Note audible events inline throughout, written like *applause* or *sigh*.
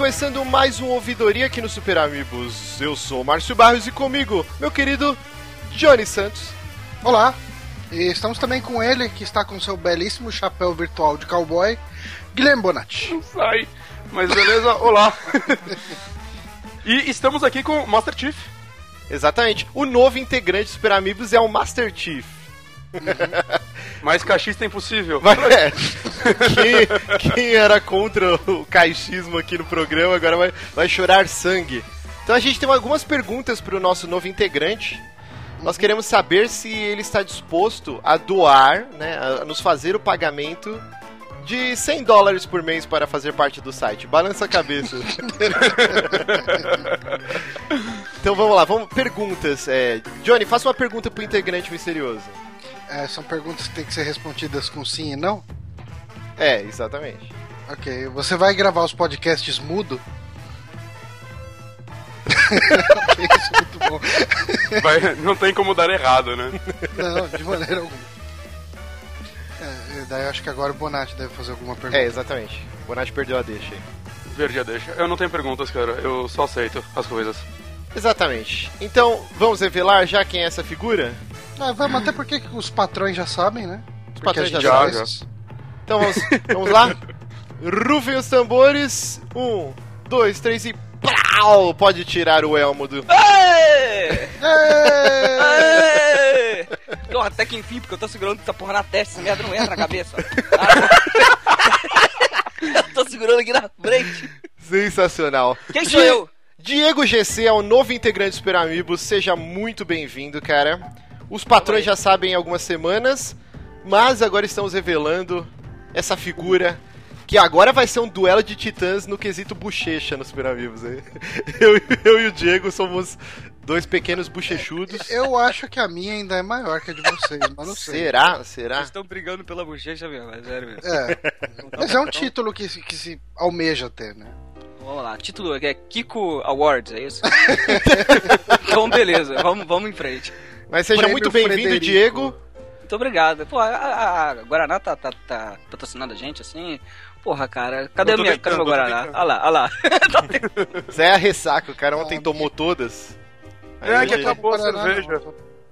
Começando mais um Ouvidoria aqui no Super Amigos. Eu sou o Márcio Barros e comigo, meu querido Johnny Santos. Olá, e estamos também com ele, que está com seu belíssimo chapéu virtual de cowboy, Guilherme Bonatti. Não sai, mas beleza, olá. e estamos aqui com o Master Chief. Exatamente, o novo integrante do Super Amigos é o Master Chief. Mais caixista impossível. Vai, é. quem, quem era contra o caixismo aqui no programa agora vai, vai chorar sangue. Então a gente tem algumas perguntas para o nosso novo integrante. Nós queremos saber se ele está disposto a doar, né, a nos fazer o pagamento de 100 dólares por mês para fazer parte do site. Balança a cabeça. *laughs* então vamos lá, vamos perguntas. É, Johnny, faça uma pergunta pro integrante misterioso. É, são perguntas que têm que ser respondidas com sim e não? É, exatamente. Ok, você vai gravar os podcasts mudo? *laughs* isso é muito bom. Vai, não tem como dar errado, né? Não, de maneira alguma. É, daí acho que agora o Bonatti deve fazer alguma pergunta. É, exatamente. O Bonatti perdeu a deixa aí. Perdi a deixa. Eu não tenho perguntas, cara. Eu só aceito as coisas. Exatamente. Então, vamos revelar já quem é essa figura? Ah, vamos, até porque os patrões já sabem, né? Os patrões já sabem. Então vamos, vamos lá? Rufem os tambores. Um, dois, três e. Pau! Pode tirar o elmo do. Aê! Aê! Então, até que enfim, porque eu tô segurando essa porra na testa, essa merda não entra na cabeça. eu *laughs* tô segurando aqui na frente. Sensacional. Quem sou eu? Diego GC é o novo integrante do Super Amigos. Seja muito bem-vindo, cara. Os patrões já sabem há algumas semanas, mas agora estamos revelando essa figura que agora vai ser um duelo de titãs no quesito bochecha nos Super Amigos. *laughs* Eu, eu e o Diego somos dois pequenos bochechudos. Eu acho que a minha ainda é maior que a de vocês, mas não sei. Será? Será? Vocês estão brigando pela bochecha mesmo, é sério mesmo. É. Mas é um título que, que se almeja ter, né? Vamos lá, título é Kiko Awards, é isso? *laughs* então beleza, vamos, vamos em frente. Mas seja Prêmio muito bem-vindo, Diego. Muito obrigado. Pô, a, a, a Guaraná tá, tá, tá, patrocinando a gente, assim. Porra, cara, cadê, minha, tentando, cadê meu Guaraná? Olha lá, olha lá. *laughs* Zé é a ressaca, o cara ontem ah, tomou todas. É, que acabou a cerveja.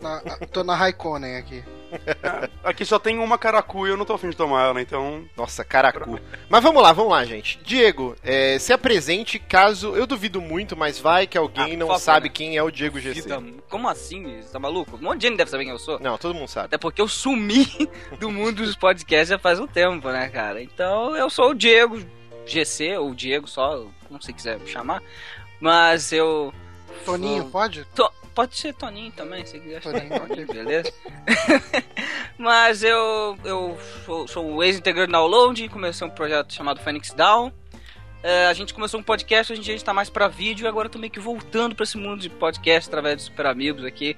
Na, tô na Raikkonen aqui. É, aqui só tem uma caracu e eu não tô afim de tomar ela, então. Nossa, caracu. Mas vamos lá, vamos lá, gente. Diego, é, se apresente caso. Eu duvido muito, mas vai que alguém ah, não favor, sabe né? quem é o Diego GC. Como assim? Você tá maluco? Um monte de gente deve saber quem eu sou. Não, todo mundo sabe. Até porque eu sumi *laughs* do mundo dos podcasts já faz um tempo, né, cara? Então eu sou o Diego GC, ou Diego só, como você quiser chamar. Mas eu. Toninho, pode? To pode ser Toninho também, se quiser Toninho, Toninho beleza? *laughs* Mas eu, eu sou, sou um ex-integrante da Download, comecei um projeto chamado Phoenix Down. É, a gente começou um podcast, a gente tá mais pra vídeo e agora tô meio que voltando pra esse mundo de podcast através dos Super Amigos aqui.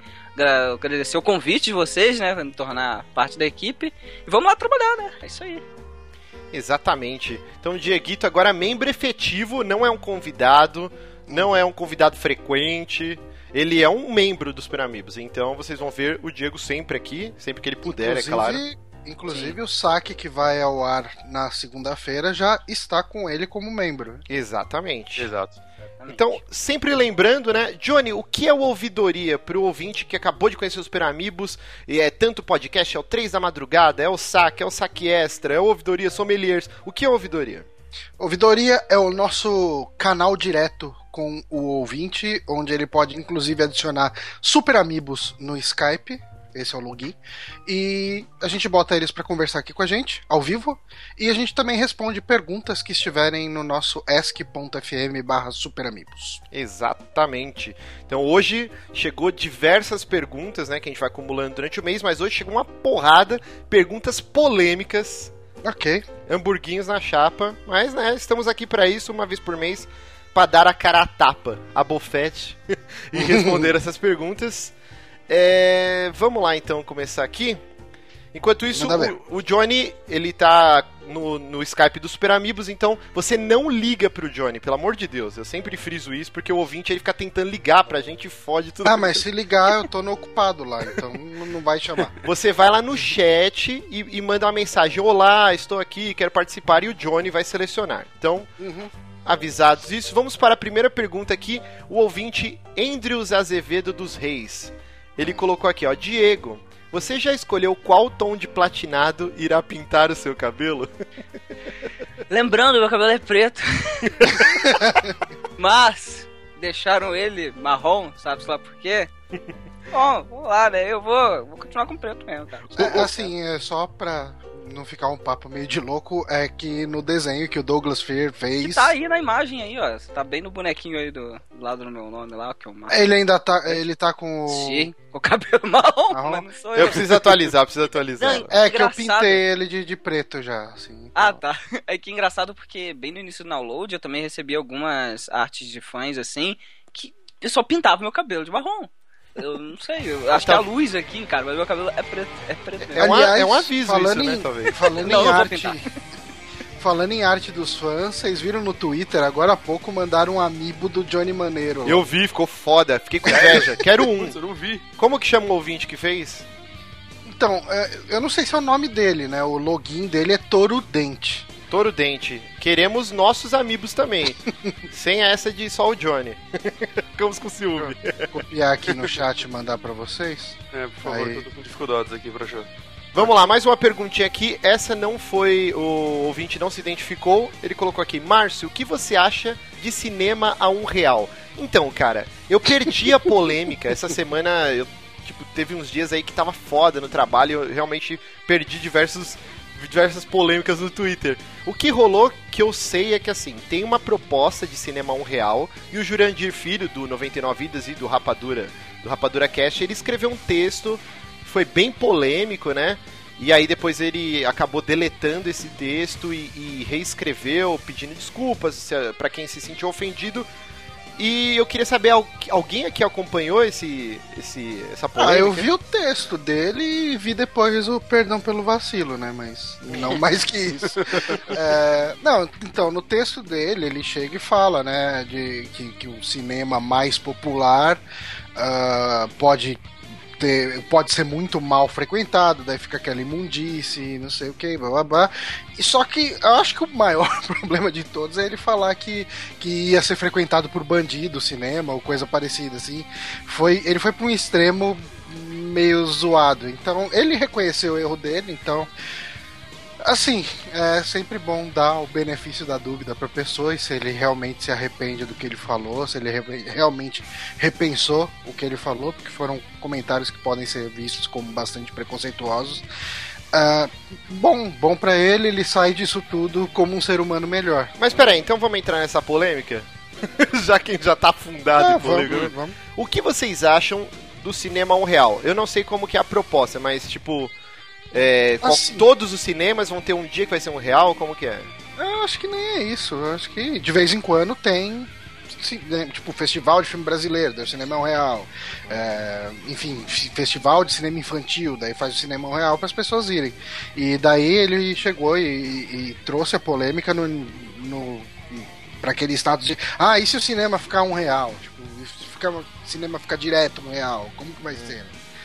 Agradecer o convite de vocês, né, pra me tornar parte da equipe. E vamos lá trabalhar, né? É isso aí. Exatamente. Então o Dieguito agora é membro efetivo, não é um convidado, não é um convidado frequente. Ele é um membro dos Super Amigos, então vocês vão ver o Diego sempre aqui, sempre que ele puder, inclusive, é claro. Inclusive Sim. o saque que vai ao ar na segunda-feira já está com ele como membro. Exatamente. Exato. Então, sempre lembrando, né, Johnny, o que é o ouvidoria para o ouvinte que acabou de conhecer os Super Amigos? E é tanto podcast, é o 3 da madrugada, é o saque, é o saque extra, é o ouvidoria sommeliers. O que é ouvidoria? Ouvidoria é o nosso canal direto com o ouvinte, onde ele pode inclusive adicionar super amigos no Skype. Esse é o login. E a gente bota eles para conversar aqui com a gente, ao vivo. E a gente também responde perguntas que estiverem no nosso ask.fm barra superamigos. Exatamente. Então hoje chegou diversas perguntas, né, que a gente vai acumulando durante o mês, mas hoje chegou uma porrada, perguntas polêmicas. Ok. Hamburguinhos na chapa. Mas, né, estamos aqui para isso, uma vez por mês para dar a cara a tapa, a bofete *laughs* e responder essas perguntas. É, vamos lá então começar aqui. Enquanto isso, o, o, Johnny, ele tá no, no Skype dos Super Amigos, então você não liga pro Johnny, pelo amor de Deus. Eu sempre friso isso, porque o ouvinte ele fica tentando ligar pra gente e fode tudo. Ah, mas se ligar, eu tô no ocupado lá, então não vai chamar. Você vai lá no chat e, e, manda uma mensagem: Olá, estou aqui, quero participar, e o Johnny vai selecionar. Então, uhum avisados isso. Vamos para a primeira pergunta aqui. O ouvinte Andrews Azevedo dos Reis. Ele colocou aqui, ó, Diego, você já escolheu qual tom de platinado irá pintar o seu cabelo? *laughs* Lembrando, meu cabelo é preto. *laughs* Mas deixaram ele marrom, sabe lá por quê? *laughs* Bom, vamos lá, né? Eu vou, vou continuar com preto mesmo, cara. É, assim, é só pra não ficar um papo meio de louco, é que no desenho que o Douglas Fear fez. Que tá aí na imagem aí, ó. Você tá bem no bonequinho aí do, do lado do meu nome lá, que é o Marcos. Ele ainda tá. Ele tá com o. Sim, com o cabelo *laughs* marrom, Marrom? mas não sou Eu eu. preciso atualizar, preciso atualizar. Não, É que eu Engraçado. pintei ele de, de preto já, assim. Ah, então. tá. *laughs* É que engraçado porque bem no início do download eu também recebi algumas artes de fãs assim que eu só pintava meu cabelo de marrom. Eu não sei, eu acho que é a luz aqui, cara, mas meu cabelo é preto, é preto. É um, Aliás, é um aviso falando isso, né, em- talvez. *laughs* Falando Não, em arte. *laughs* Falando em arte dos fãs, vocês viram no Twitter, agora há pouco mandaram um amiibo do Johnny Maneiro. Eu vi, ficou foda. Fiquei com inveja. Quero um. Putz, eu não vi. Como que chama o ouvinte que fez? Então, é, eu não sei se é o nome dele, né? O login dele é Toro Dente. Toro Dente. Queremos nossos amigos também. *laughs* Sem essa de só o Johnny. Ficamos com ciúme. Vou copiar aqui no chat e mandar pra vocês. É, por favor, Aí. tô com dificuldades aqui pra achar. Vamos lá, mais uma perguntinha aqui. Essa não foi. O ouvinte não se identificou. Ele colocou aqui: Márcio, o que você acha de cinema a um real? Então, cara, eu perdi a polêmica. Essa *laughs* semana eu. Tipo, teve uns dias aí que tava foda no trabalho. Eu realmente perdi diversos. Diversas polêmicas no Twitter. O que rolou que eu sei é que assim, tem uma proposta de cinema um real e o Jurandir Filho, do 99 Vidas e do Rapadura, do Rapadura Cast, ele escreveu um texto foi bem polêmico, né? E aí depois ele acabou deletando esse texto e, e reescreveu, pedindo desculpas pra quem se sentiu ofendido. E eu queria saber, al- alguém aqui acompanhou esse, esse, essa polêmica? Ah, eu vi o texto dele e vi depois o perdão pelo vacilo, né? Mas não *laughs* mais que isso. É, não, então, no texto dele, ele chega e fala, né? De que, que o cinema mais popular ah, pode. Ter- pode ser muito mal frequentado, daí fica aquela imundice, não sei o que, blá blá blá. E só que eu acho que o maior *laughs* problema de todos é ele falar que, que ia ser frequentado por bandido cinema ou coisa parecida, assim. Foi, ele foi para um extremo meio zoado. Então, ele reconheceu o erro dele, então. Assim, é sempre bom dar o benefício da dúvida pra pessoa e se ele realmente se arrepende do que ele falou, se ele re- realmente repensou o que ele falou, porque foram comentários que podem ser vistos como bastante preconceituosos. Ah, bom, bom para ele, ele sai disso tudo como um ser humano melhor. Mas peraí, então vamos entrar nessa polêmica? *laughs* já que já tá afundado Ah, em polêmica. vamos, vamos. O que vocês acham do cinema a um real? Eu não sei como que é a proposta, mas tipo. É, Assim. todos os cinemas vão ter um dia que vai ser um real? Como que é? Eu acho que nem é isso. Eu acho que de vez em quando tem. né, Tipo, festival de filme brasileiro, daí o cinema é um real. É, enfim, festival de cinema infantil, daí faz o cinema um real para as pessoas irem. E daí ele chegou e, e trouxe a polêmica no, no, para aquele status de ah, e se o cinema ficar um real? Tipo, e se ficar, o cinema ficar direto um real? Como que vai ser?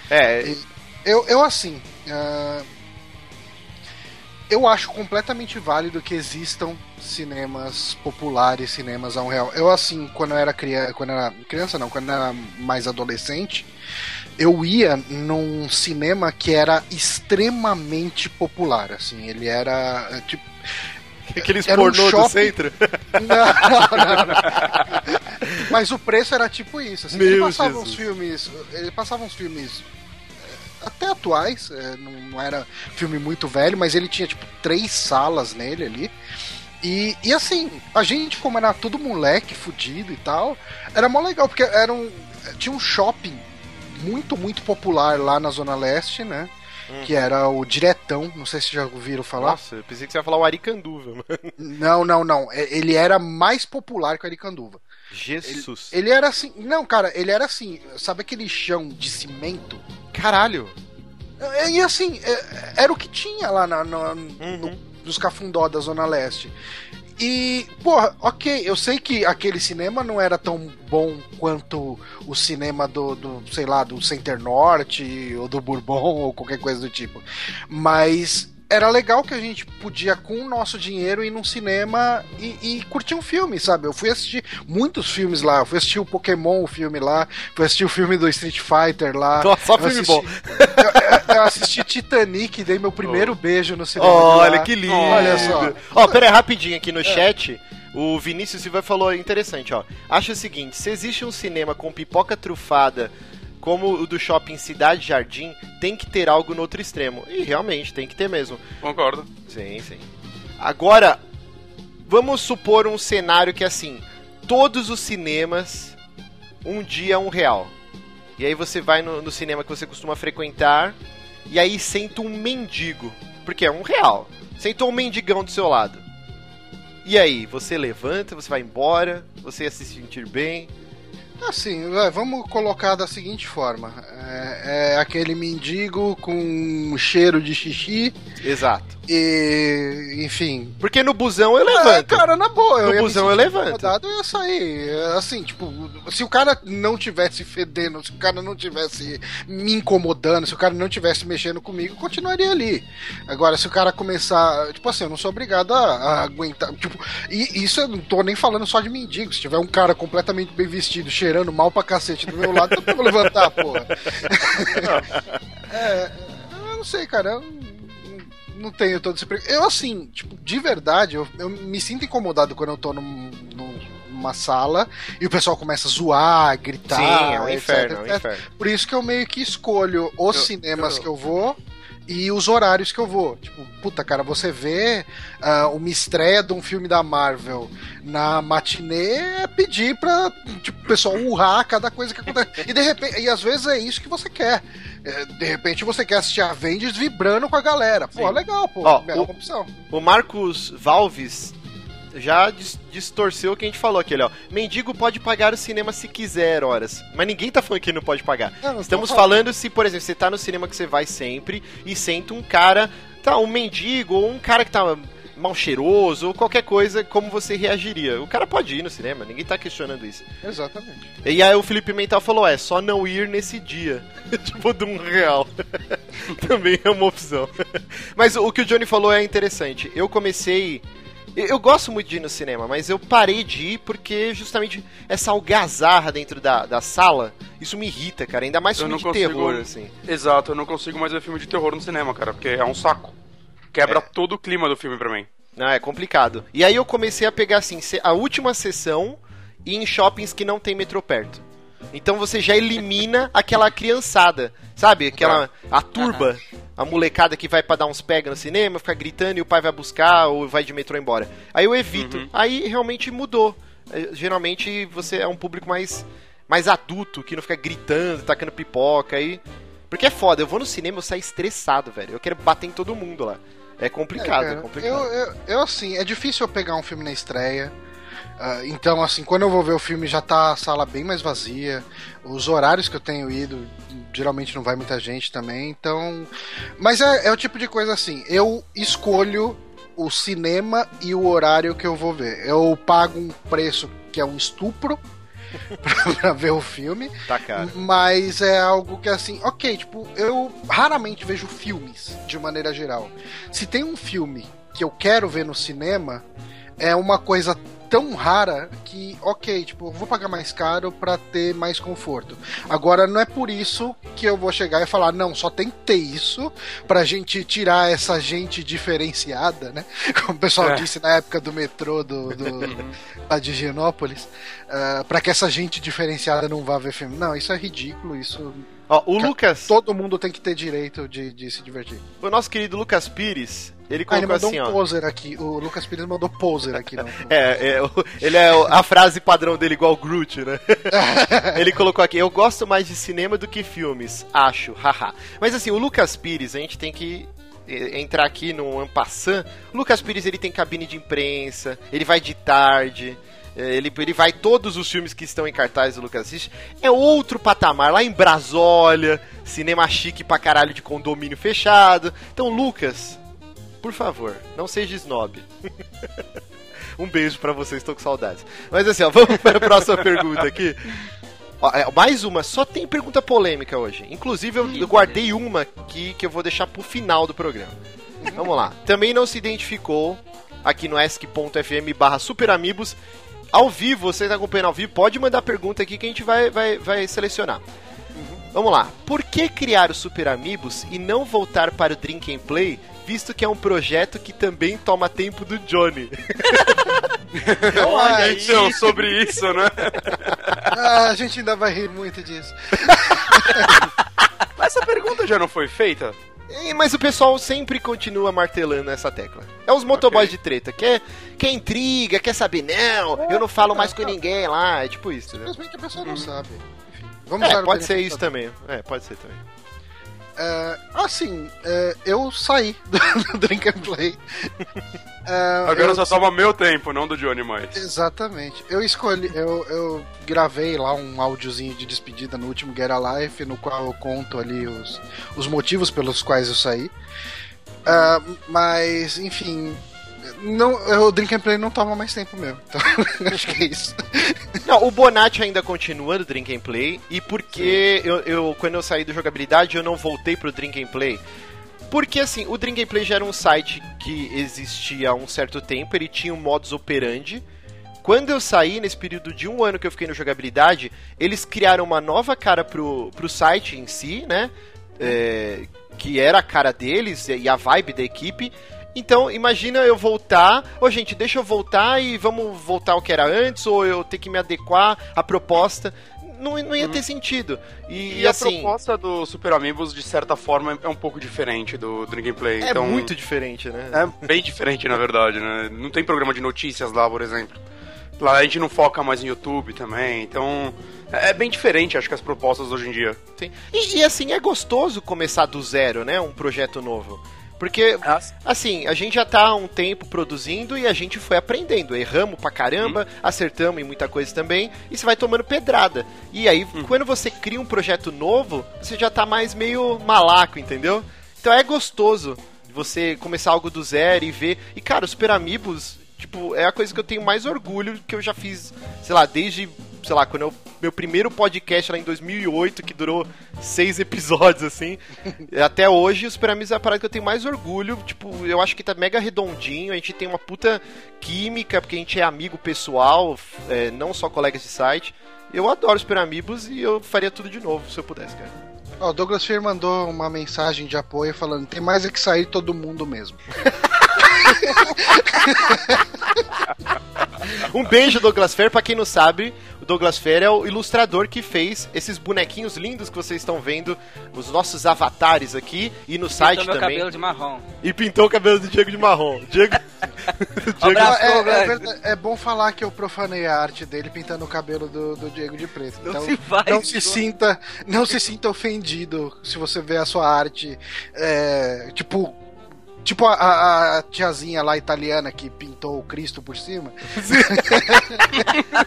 É, E- Eu, eu assim. Ah, eu acho completamente válido que existam cinemas populares, cinemas a um real. Eu, assim, quando eu era criança. Quando eu era criança, não, quando eu era mais adolescente, eu ia num cinema que era extremamente popular. Assim, ele era. eh, Tipo, aqueles era um pornô do shopping- centro. *laughs* não, não, não. Mas o preço era tipo isso. Assim, ele passava Jesus. uns filmes. Ele passava uns filmes até atuais. eh, Não, não era filme muito velho, mas ele tinha tipo três salas nele ali. E, e assim, a gente, como era tudo moleque, fudido e tal, era mó legal, porque era um, tinha um shopping muito, muito popular lá na Zona Leste, né? Que era o Diretão, não sei se já ouviram falar. Nossa, eu pensei que você ia falar o Aricanduva, mano. Não, não, não. É- Ele era mais popular que o Aricanduva. Jesus. Ele era assim. Não, cara, ele era assim. Sabe aquele chão de cimento? Caralho. É, E assim, é- era o que tinha lá na, na- Uhum. no- nos cafundó da Zona Leste. E, porra, ok, eu sei que aquele cinema não era tão bom quanto o cinema do, do sei lá, do Center Norte ou do Bourbon ou qualquer coisa do tipo. Mas era legal que a gente podia, com o nosso dinheiro, ir num cinema e, e, curtir um filme, sabe? Eu fui assistir muitos filmes lá. Eu fui assistir o Pokémon, o filme lá. Fui assistir o filme do Street Fighter lá. Nossa, só filme assisti, bom. Eu, eu, assisti Titanic, dei meu primeiro oh. beijo no cinema. Olha, que lindo. Olha só. Ó, oh, pera aí, rapidinho aqui no é. chat. O Vinícius Silva falou interessante, ó. Acha o seguinte, se existe um cinema com pipoca trufada como o do shopping Cidade Jardim, tem que ter algo no outro extremo. E realmente, tem que ter mesmo. Concordo. Sim, sim. Agora, vamos supor um cenário que é assim: todos os cinemas, um dia um real. E aí você vai no, no cinema que você costuma frequentar, e aí senta um mendigo. Porque é um real. Sentou um mendigão do seu lado. E aí, você levanta, você vai embora, você ia se sentir bem. Assim, vamos colocar da seguinte forma: é, é aquele mendigo com cheiro de xixi. Exato. E, enfim. Porque no busão eu levanto. É, cara, na boa. No eu busão eu levanto. Eu ia sair. Assim, tipo, se o cara não tivesse fedendo, se o cara não tivesse me incomodando, se o cara não tivesse mexendo comigo, eu continuaria ali. Agora, se o cara começar. Tipo assim, eu não sou obrigado a, a aguentar. Tipo, e isso eu não tô nem falando só de mendigo. Se tiver um cara completamente bem vestido, cheirando mal pra cacete do meu lado, eu vou levantar, porra. *laughs* é, eu não sei, cara. Eu não tenho todo esse. Eu, assim, tipo, de verdade, eu, eu me sinto incomodado quando eu tô num, numa sala e o pessoal começa a zoar, gritar. Sim, é um etc, inferno, etc. É um inferno. Por isso que eu meio que escolho os eu, cinemas eu... que eu vou e os horários que eu vou. Tipo, puta, cara, você vê uh, uma estreia de um filme da Marvel na matinê é pedir pra tipo, o pessoal urrar cada coisa que acontece. E de repente, e às vezes é isso que você quer. É, de repente você quer assistir Avengers vibrando com a galera. Pô, Sim. legal, pô. Ó, o, opção. O Marcos Valves já distorceu o que a gente falou aqui, ó. Mendigo pode pagar o cinema se quiser, horas. Mas ninguém tá falando que não pode pagar. Não Estamos falando se, por exemplo, você tá no cinema que você vai sempre e senta um cara, tá, um mendigo ou um cara que tá mal cheiroso ou qualquer coisa, como você reagiria? O cara pode ir no cinema, ninguém tá questionando isso. Exatamente. E aí o Felipe Mental falou: é, só não ir nesse dia. *laughs* tipo, de um real. *laughs* Também é uma opção. *laughs* Mas o que o Johnny falou é interessante. Eu comecei eu gosto muito de ir no cinema, mas eu parei de ir porque justamente essa algazarra dentro da, da sala, isso me irrita, cara. Ainda mais filme de consigo... terror, assim. Exato, eu não consigo mais ver filme de terror no cinema, cara, porque é um saco. Quebra é. todo o clima do filme pra mim. Não, é complicado. E aí eu comecei a pegar, assim, a última sessão e em shoppings que não tem metrô perto. Então você já elimina aquela criançada, sabe? Aquela. a turba, a molecada que vai para dar uns pega no cinema, fica gritando e o pai vai buscar ou vai de metrô embora. Aí eu evito. Uhum. Aí realmente mudou. É, geralmente você é um público mais, mais adulto, que não fica gritando, tacando pipoca aí. Porque é foda, eu vou no cinema, eu saio estressado, velho. Eu quero bater em todo mundo lá. É complicado, é, é complicado. Eu, eu, eu, assim, é difícil eu pegar um filme na estreia. Uh, então, assim, quando eu vou ver o filme já tá a sala bem mais vazia. Os horários que eu tenho ido, geralmente não vai muita gente também. Então. Mas é, é o tipo de coisa assim, eu escolho o cinema e o horário que eu vou ver. Eu pago um preço que é um estupro *laughs* pra ver o filme. Tá caro. Mas é algo que assim, ok, tipo, eu raramente vejo filmes de maneira geral. Se tem um filme que eu quero ver no cinema, é uma coisa tão rara que, ok, tipo, vou pagar mais caro para ter mais conforto. Agora, não é por isso que eu vou chegar e falar, não, só tem que ter isso pra gente tirar essa gente diferenciada, né? *laughs* Como o pessoal é. disse na época do metrô do, do *laughs* lá de uh, pra que essa gente diferenciada não vá ver filme. Não, isso é ridículo, isso Ó, o Lucas. Todo mundo tem que ter direito de, de se divertir. O nosso querido Lucas Pires, ele colocou ah, ele assim, um ó. poser aqui. O Lucas Pires mandou poser aqui. Não. *laughs* é, é, ele é a frase padrão dele igual o Groot, né? *laughs* ele colocou aqui: Eu gosto mais de cinema do que filmes. Acho, haha. Mas assim, o Lucas Pires, a gente tem que entrar aqui no Ampassan. O Lucas Pires ele tem cabine de imprensa, ele vai de tarde. É, ele, ele vai todos os filmes que estão em cartaz do Lucas assiste. É outro patamar, lá em Brasólia, cinema chique pra caralho de condomínio fechado. Então, Lucas, por favor, não seja snob. *laughs* um beijo para vocês, estou com saudades. Mas assim, ó, vamos *laughs* para a próxima pergunta aqui. Ó, é, mais uma, só tem pergunta polêmica hoje. Inclusive, eu, eu guardei uma que, que eu vou deixar pro final do programa. Vamos lá. Também não se identificou aqui no esc.fm barra superamigos. Ao vivo, você está acompanhando ao vivo, pode mandar pergunta aqui que a gente vai, vai, vai selecionar. Vamos lá. Por que criar o Super Amigos e não voltar para o Drink and Play, visto que é um projeto que também toma tempo do Johnny? Olha então, sobre isso, né? Ah, a gente ainda vai rir muito disso. Mas essa pergunta já não foi feita? Mas o pessoal sempre continua martelando essa tecla. É os motoboys de treta. Quer, quer intriga, quer saber, não, eu não falo mais com ninguém lá. É tipo isso, né? Simplesmente a pessoa não sabe. Vamos É, pode ser isso também. É, pode ser também. É, assim, é, eu saí *laughs* do Drink and Play. *laughs* É, Agora eu- só toma meu tempo, não do Johnny mais. Exatamente. Eu escolhi, eu, eu gravei lá um áudiozinho de despedida no último Get Alive, no qual eu conto ali os, os motivos pelos quais eu saí. Ah, mas, enfim, não, o Drink and Play não toma mais tempo mesmo. Então, *laughs* acho que é isso. Não, o Bonatti ainda continua no Drink and Play. E porque eu, eu, quando eu saí do jogabilidade, eu não voltei pro Drink and Play. Porque assim, o Drink and Play já era um site que existia há um certo tempo, ele tinha um modus operandi. Quando eu saí, nesse período de um ano que eu fiquei no jogabilidade, eles criaram uma nova cara pro, pro site em si, né? É, que era a cara deles e a vibe da equipe. Então, imagina eu voltar. Ô, gente, deixa eu voltar e vamos voltar ao que era antes, ou eu ter que me adequar à proposta. Não, não ia ter sentido. E, E, a assim. proposta do Super Amigos, de certa forma, é um pouco diferente do Drink and Play. É então, muito diferente, né? É bem diferente, na verdade, né? Não tem programa de notícias lá, por exemplo. Lá a gente não foca mais em YouTube também, então é bem diferente, acho que as propostas hoje em dia. Sim. E, e, assim, é gostoso começar do zero, né? Um projeto novo. Porque, assim, a gente já tá há um tempo produzindo e a gente foi aprendendo. Erramos pra caramba, acertamos em muita coisa também, e você vai tomando pedrada. E aí, quando você cria um projeto novo, você já tá mais meio malaco, entendeu? Então é gostoso você começar algo do zero e ver. E, cara, os Super Amigos, tipo, é a coisa que eu tenho mais orgulho que eu já fiz, sei lá, desde sei lá, quando eu, meu primeiro podcast lá em 2008, que durou seis episódios, assim, até hoje, os Super Amigos é a parada que eu tenho mais orgulho, tipo, eu acho que tá mega redondinho, a gente tem uma puta química, porque a gente é amigo pessoal, é, não só colegas de site, eu adoro os Super Amigos e eu faria tudo de novo, se eu pudesse, cara. O Douglas Fear mandou uma mensagem de apoio falando: tem mais é que sair todo mundo mesmo. *laughs* Um beijo, Douglas Fer. Pra quem não sabe, Douglas Fer é o ilustrador que fez esses bonequinhos lindos que vocês estão vendo, os nossos avatares aqui e no site Pintou também. cabelo de marrom. E pintou o cabelo do Diego de marrom. Diego. *laughs* Diego... Abraço, É, é verdade- é bom falar que eu profanei a arte dele pintando o cabelo do, do Diego de preto. Não Então, se faz não se sinta, não se sinta ofendido se você vê a sua arte, é, tipo, tipo a, a- a tiazinha lá italiana que pintou o Cristo por cima. *laughs*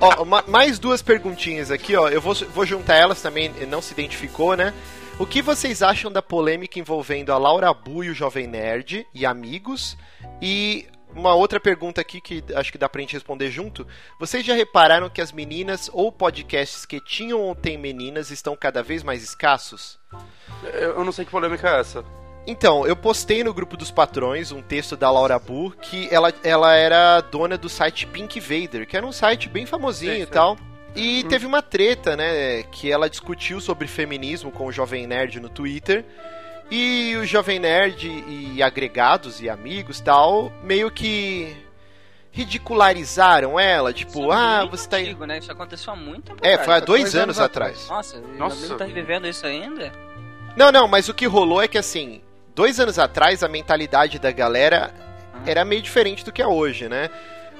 Ó, ma- mais duas perguntinhas aqui, ó. Eu vou, vou juntar elas também, não se identificou, né? O que vocês acham da polêmica envolvendo a Laura Bu e o Jovem Nerd e amigos? E uma outra pergunta aqui que acho que dá pra gente responder junto. Vocês já repararam que as meninas ou podcasts que tinham ou têm meninas estão cada vez mais escassos? Eu eu não sei que polêmica é essa. Então, eu postei no grupo dos patrões um texto da Laura Bu que ela, ela era dona do site Pink Vader, que era um site bem famosinho Sei, e tal. E teve uma treta, né? Que ela discutiu sobre feminismo com o Jovem Nerd no Twitter. E o Jovem Nerd e agregados e amigos tal, meio que ridicularizaram ela, tipo, Isso é ah, você tá aí. antigo, né? Isso aconteceu há muito tempo É, atrás. foi há dois, dois anos anos atrás. Nossa, Nossa. Nossa. tá vivendo isso ainda? Não, não, mas o que rolou é que assim, dois anos atrás a mentalidade da galera era meio diferente do que é hoje, né?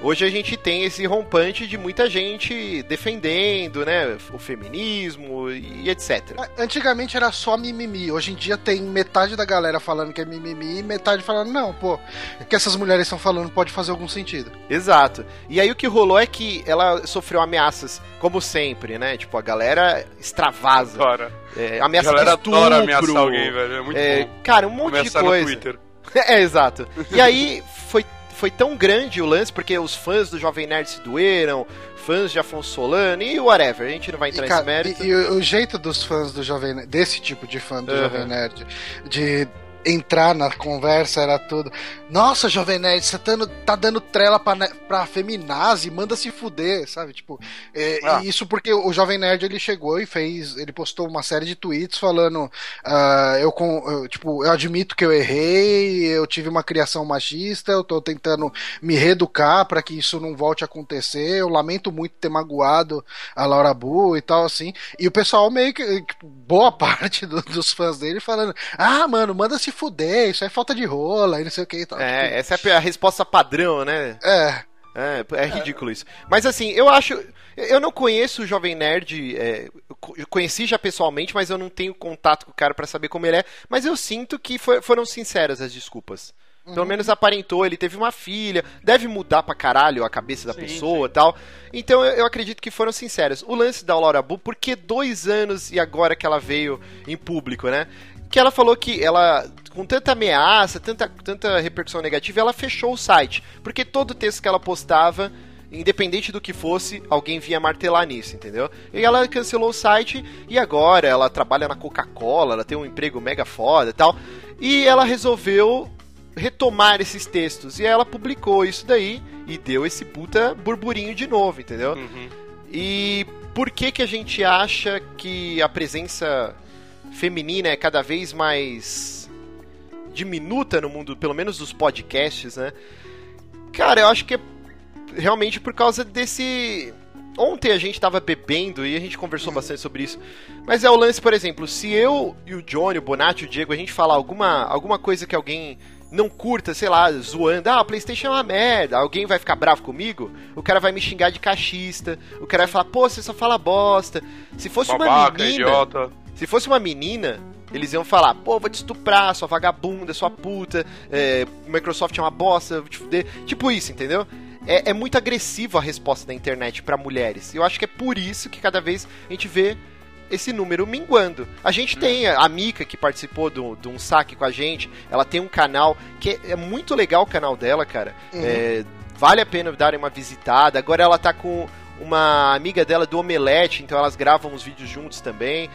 Hoje a gente tem esse rompante de muita gente defendendo, né, o feminismo e etc. Antigamente era só mimimi, hoje em dia tem metade da galera falando que é mimimi e metade falando, não, pô, o que essas mulheres estão falando pode fazer algum sentido. Exato. E aí o que rolou é que ela sofreu ameaças, como sempre, né? Tipo, a galera extravasa. Cara, É, a ameaça galera de estupro. adora ameaçar alguém, velho. É muito É, bom. cara, um monte Começar de no coisa. Twitter. *laughs* É, exato. E aí foi, foi tão grande o lance, porque os fãs do Jovem Nerd se doeram, fãs de Afonso Solano e whatever, a gente não vai entrar E, cara, nesse mérito. e- e o, o jeito dos fãs do Jovem Nerd, desse tipo de fã do Uhum. Jovem Nerd, de entrar na conversa era tudo. Nossa, Jovem Nerd, você tá dando, tá dando trela pra, pra feminazi, manda se fuder, sabe? Tipo, é, Ah. e isso porque o Jovem Nerd ele chegou e fez. Ele postou uma série de tweets falando. ah, eu, com, eu, tipo, eu admito que eu errei, eu tive uma criação machista, eu tô tentando me reeducar pra que isso não volte a acontecer. Eu lamento muito ter magoado a Laura Bu e tal, assim. E o pessoal meio que. tipo, boa *laughs* parte do- dos fãs dele falando: Ah, mano, manda se fuder, isso é falta de rola e não sei o que e tal. Tipo, É, essa é a resposta padrão, né? é. É, é ridículo isso. Mas assim, eu acho. Eu não conheço o Jovem Nerd. é, eu co- eu conheci já pessoalmente, mas eu não tenho contato com o cara pra saber como ele é. Mas eu sinto que foi- foram sinceras as desculpas. Pelo menos aparentou, ele teve uma filha, deve mudar pra caralho a cabeça da Sim, pessoa e tal. Então eu, eu acredito que foram sinceras. O lance da Laura Bu, por que dois anos e agora que ela veio em público, né? Que ela falou que ela, com tanta ameaça, tanta, tanta repercussão negativa, ela fechou o site. Porque todo texto que ela postava, independente do que fosse, alguém vinha martelar nisso, entendeu? E ela cancelou o site e agora ela trabalha na Coca-Cola, ela tem um emprego mega foda e tal. E ela resolveu retomar esses textos. E ela publicou isso daí e deu esse puta burburinho de novo, entendeu? Uhum. E por que que a gente acha que a presença feminina é cada vez mais diminuta no mundo, pelo menos dos podcasts, né? Cara, eu acho que é realmente por causa desse. Ontem a gente tava bebendo e a gente conversou bastante sobre isso. Mas é o lance, por exemplo, se eu e o Johnny, o Bonatti, o Diego, a gente falar alguma, alguma coisa que alguém não curta, sei lá, zoando, ah, o Playstation é uma merda, alguém vai ficar bravo comigo, o cara vai me xingar de cachista, o cara vai falar, pô, você só fala bosta. Se fosse uma Babaca, menina. idiota. Se fosse uma menina, eles iam falar, pô, vou te estuprar, sua vagabunda, sua puta, é, Microsoft é uma bosta, vou te fuder. Tipo isso, entendeu? É, é muito agressivo a resposta da internet pra mulheres. E eu acho que é por isso que cada vez a gente vê esse número minguando. A gente tem a, a Mika que participou de um saque com a gente, ela tem um canal que é, é muito legal o canal dela, cara. É, vale a pena darem uma visitada. Agora ela tá com uma amiga dela do Omelete, então elas gravam os vídeos juntos também.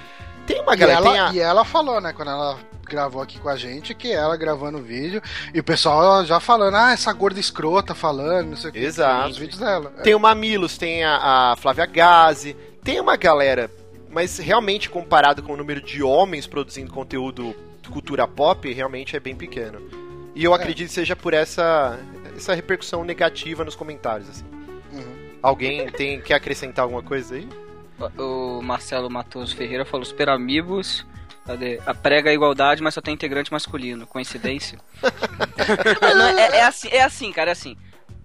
Tem uma E galera, ela, a... e ela falou, né, quando ela gravou aqui com a gente, que ela gravando o vídeo, e o pessoal já falando, ah, essa gorda escrota falando, não sei o que. Exato. Os vídeos dela. Tem o Mamilos, tem a, a Flávia Gazi, tem uma galera, mas realmente comparado com o número de homens produzindo conteúdo de cultura pop, realmente é bem pequeno. E eu acredito que seja por essa, essa repercussão negativa nos comentários. Assim. Uhum. Alguém tem quer acrescentar alguma coisa aí? O Marcelo Matoso Ferreira falou Super Amigos. A prega a igualdade, mas só tem integrante masculino. Coincidência? *laughs* É, é, é assim, é assim, cara, é assim.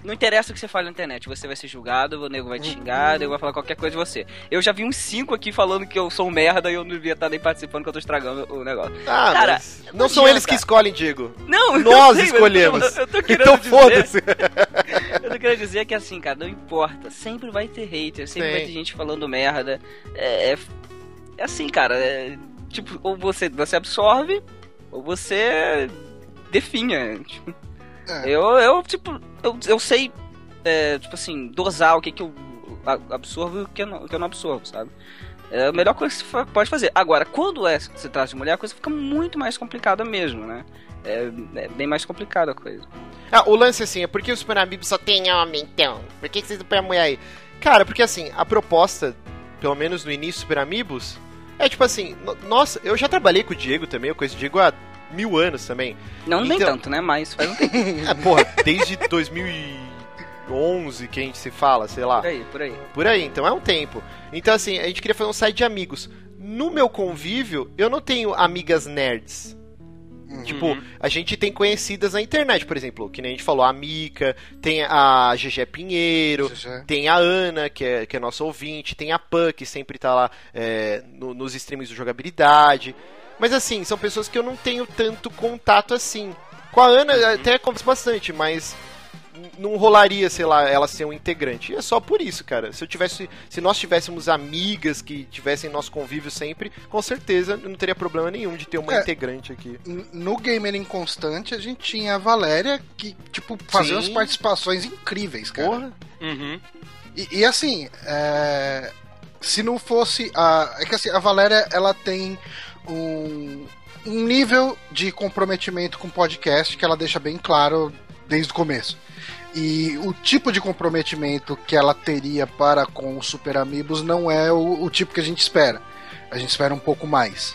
Não interessa o que você fale na internet, você vai ser julgado, o nego vai te xingar, o nego vai falar qualquer coisa de você. Eu já vi uns cinco aqui falando que eu sou um merda e eu não devia estar nem participando, que eu tô estragando o negócio. Ah, Cara, mas não, não são eles que escolhem, Diego. Não, *laughs* eu Nós sei, escolhemos. Eu, eu tô Então foda-se. *laughs* Eu tô querendo dizer que assim, cara, não importa. Sempre vai ter hater, sempre Sim. vai ter gente falando merda. É, é, é assim, cara. é, tipo, ou você, você absorve, ou você definha. Tipo, É. eu, eu, tipo, eu, eu sei, é, tipo assim, dosar o que, que eu absorvo e o que eu não, que eu não absorvo, sabe? É a melhor coisa que você pode fazer. Agora, quando é, se trata de mulher, a coisa fica muito mais complicada mesmo, né? É, é bem mais complicada a coisa. Ah, o lance assim, é porque o Super Amigos só tem homem, então? Por que, que vocês não põem a mulher aí? Cara, porque assim, a proposta, pelo menos no início Super Amigos, é tipo assim, no- nossa, eu já trabalhei com o Diego também, eu conheço o Diego há mil anos também. Não nem Então- tanto, né? Mas faz um tempo. *laughs* É, porra, desde 2011 que a gente se fala, sei lá. Por aí, por aí. Por aí, então é um tempo. Então, assim, a gente queria fazer um site de amigos. No meu convívio, eu não tenho amigas nerds. Tipo, Uhum. a gente tem conhecidas na internet, por exemplo, que nem a gente falou, a Mika, tem a GG Pinheiro, tem a Ana, que é, que é nossa ouvinte, tem a Pan, que sempre tá lá é, no- nos streams do jogabilidade. Mas assim, são pessoas que eu não tenho tanto contato assim. Com a Ana Uhum. até converso bastante, mas não rolaria, sei lá, ela ser um integrante. E é só por isso, cara. Se eu tivesse, se nós tivéssemos amigas que tivessem nosso convívio sempre, com certeza eu não teria problema nenhum de ter uma É. integrante aqui. No Gamer Inconstante, a gente tinha a Valéria, que, tipo, fazia Sim. umas participações incríveis, cara. Porra. Uhum. E, e, assim, é, se não fosse a. É que assim, a Valéria ela tem um, um nível de comprometimento com o podcast que ela deixa bem claro desde o começo. E o tipo de comprometimento que ela teria para com os Super Amigos não é o, o tipo que a gente espera. A gente espera um pouco mais.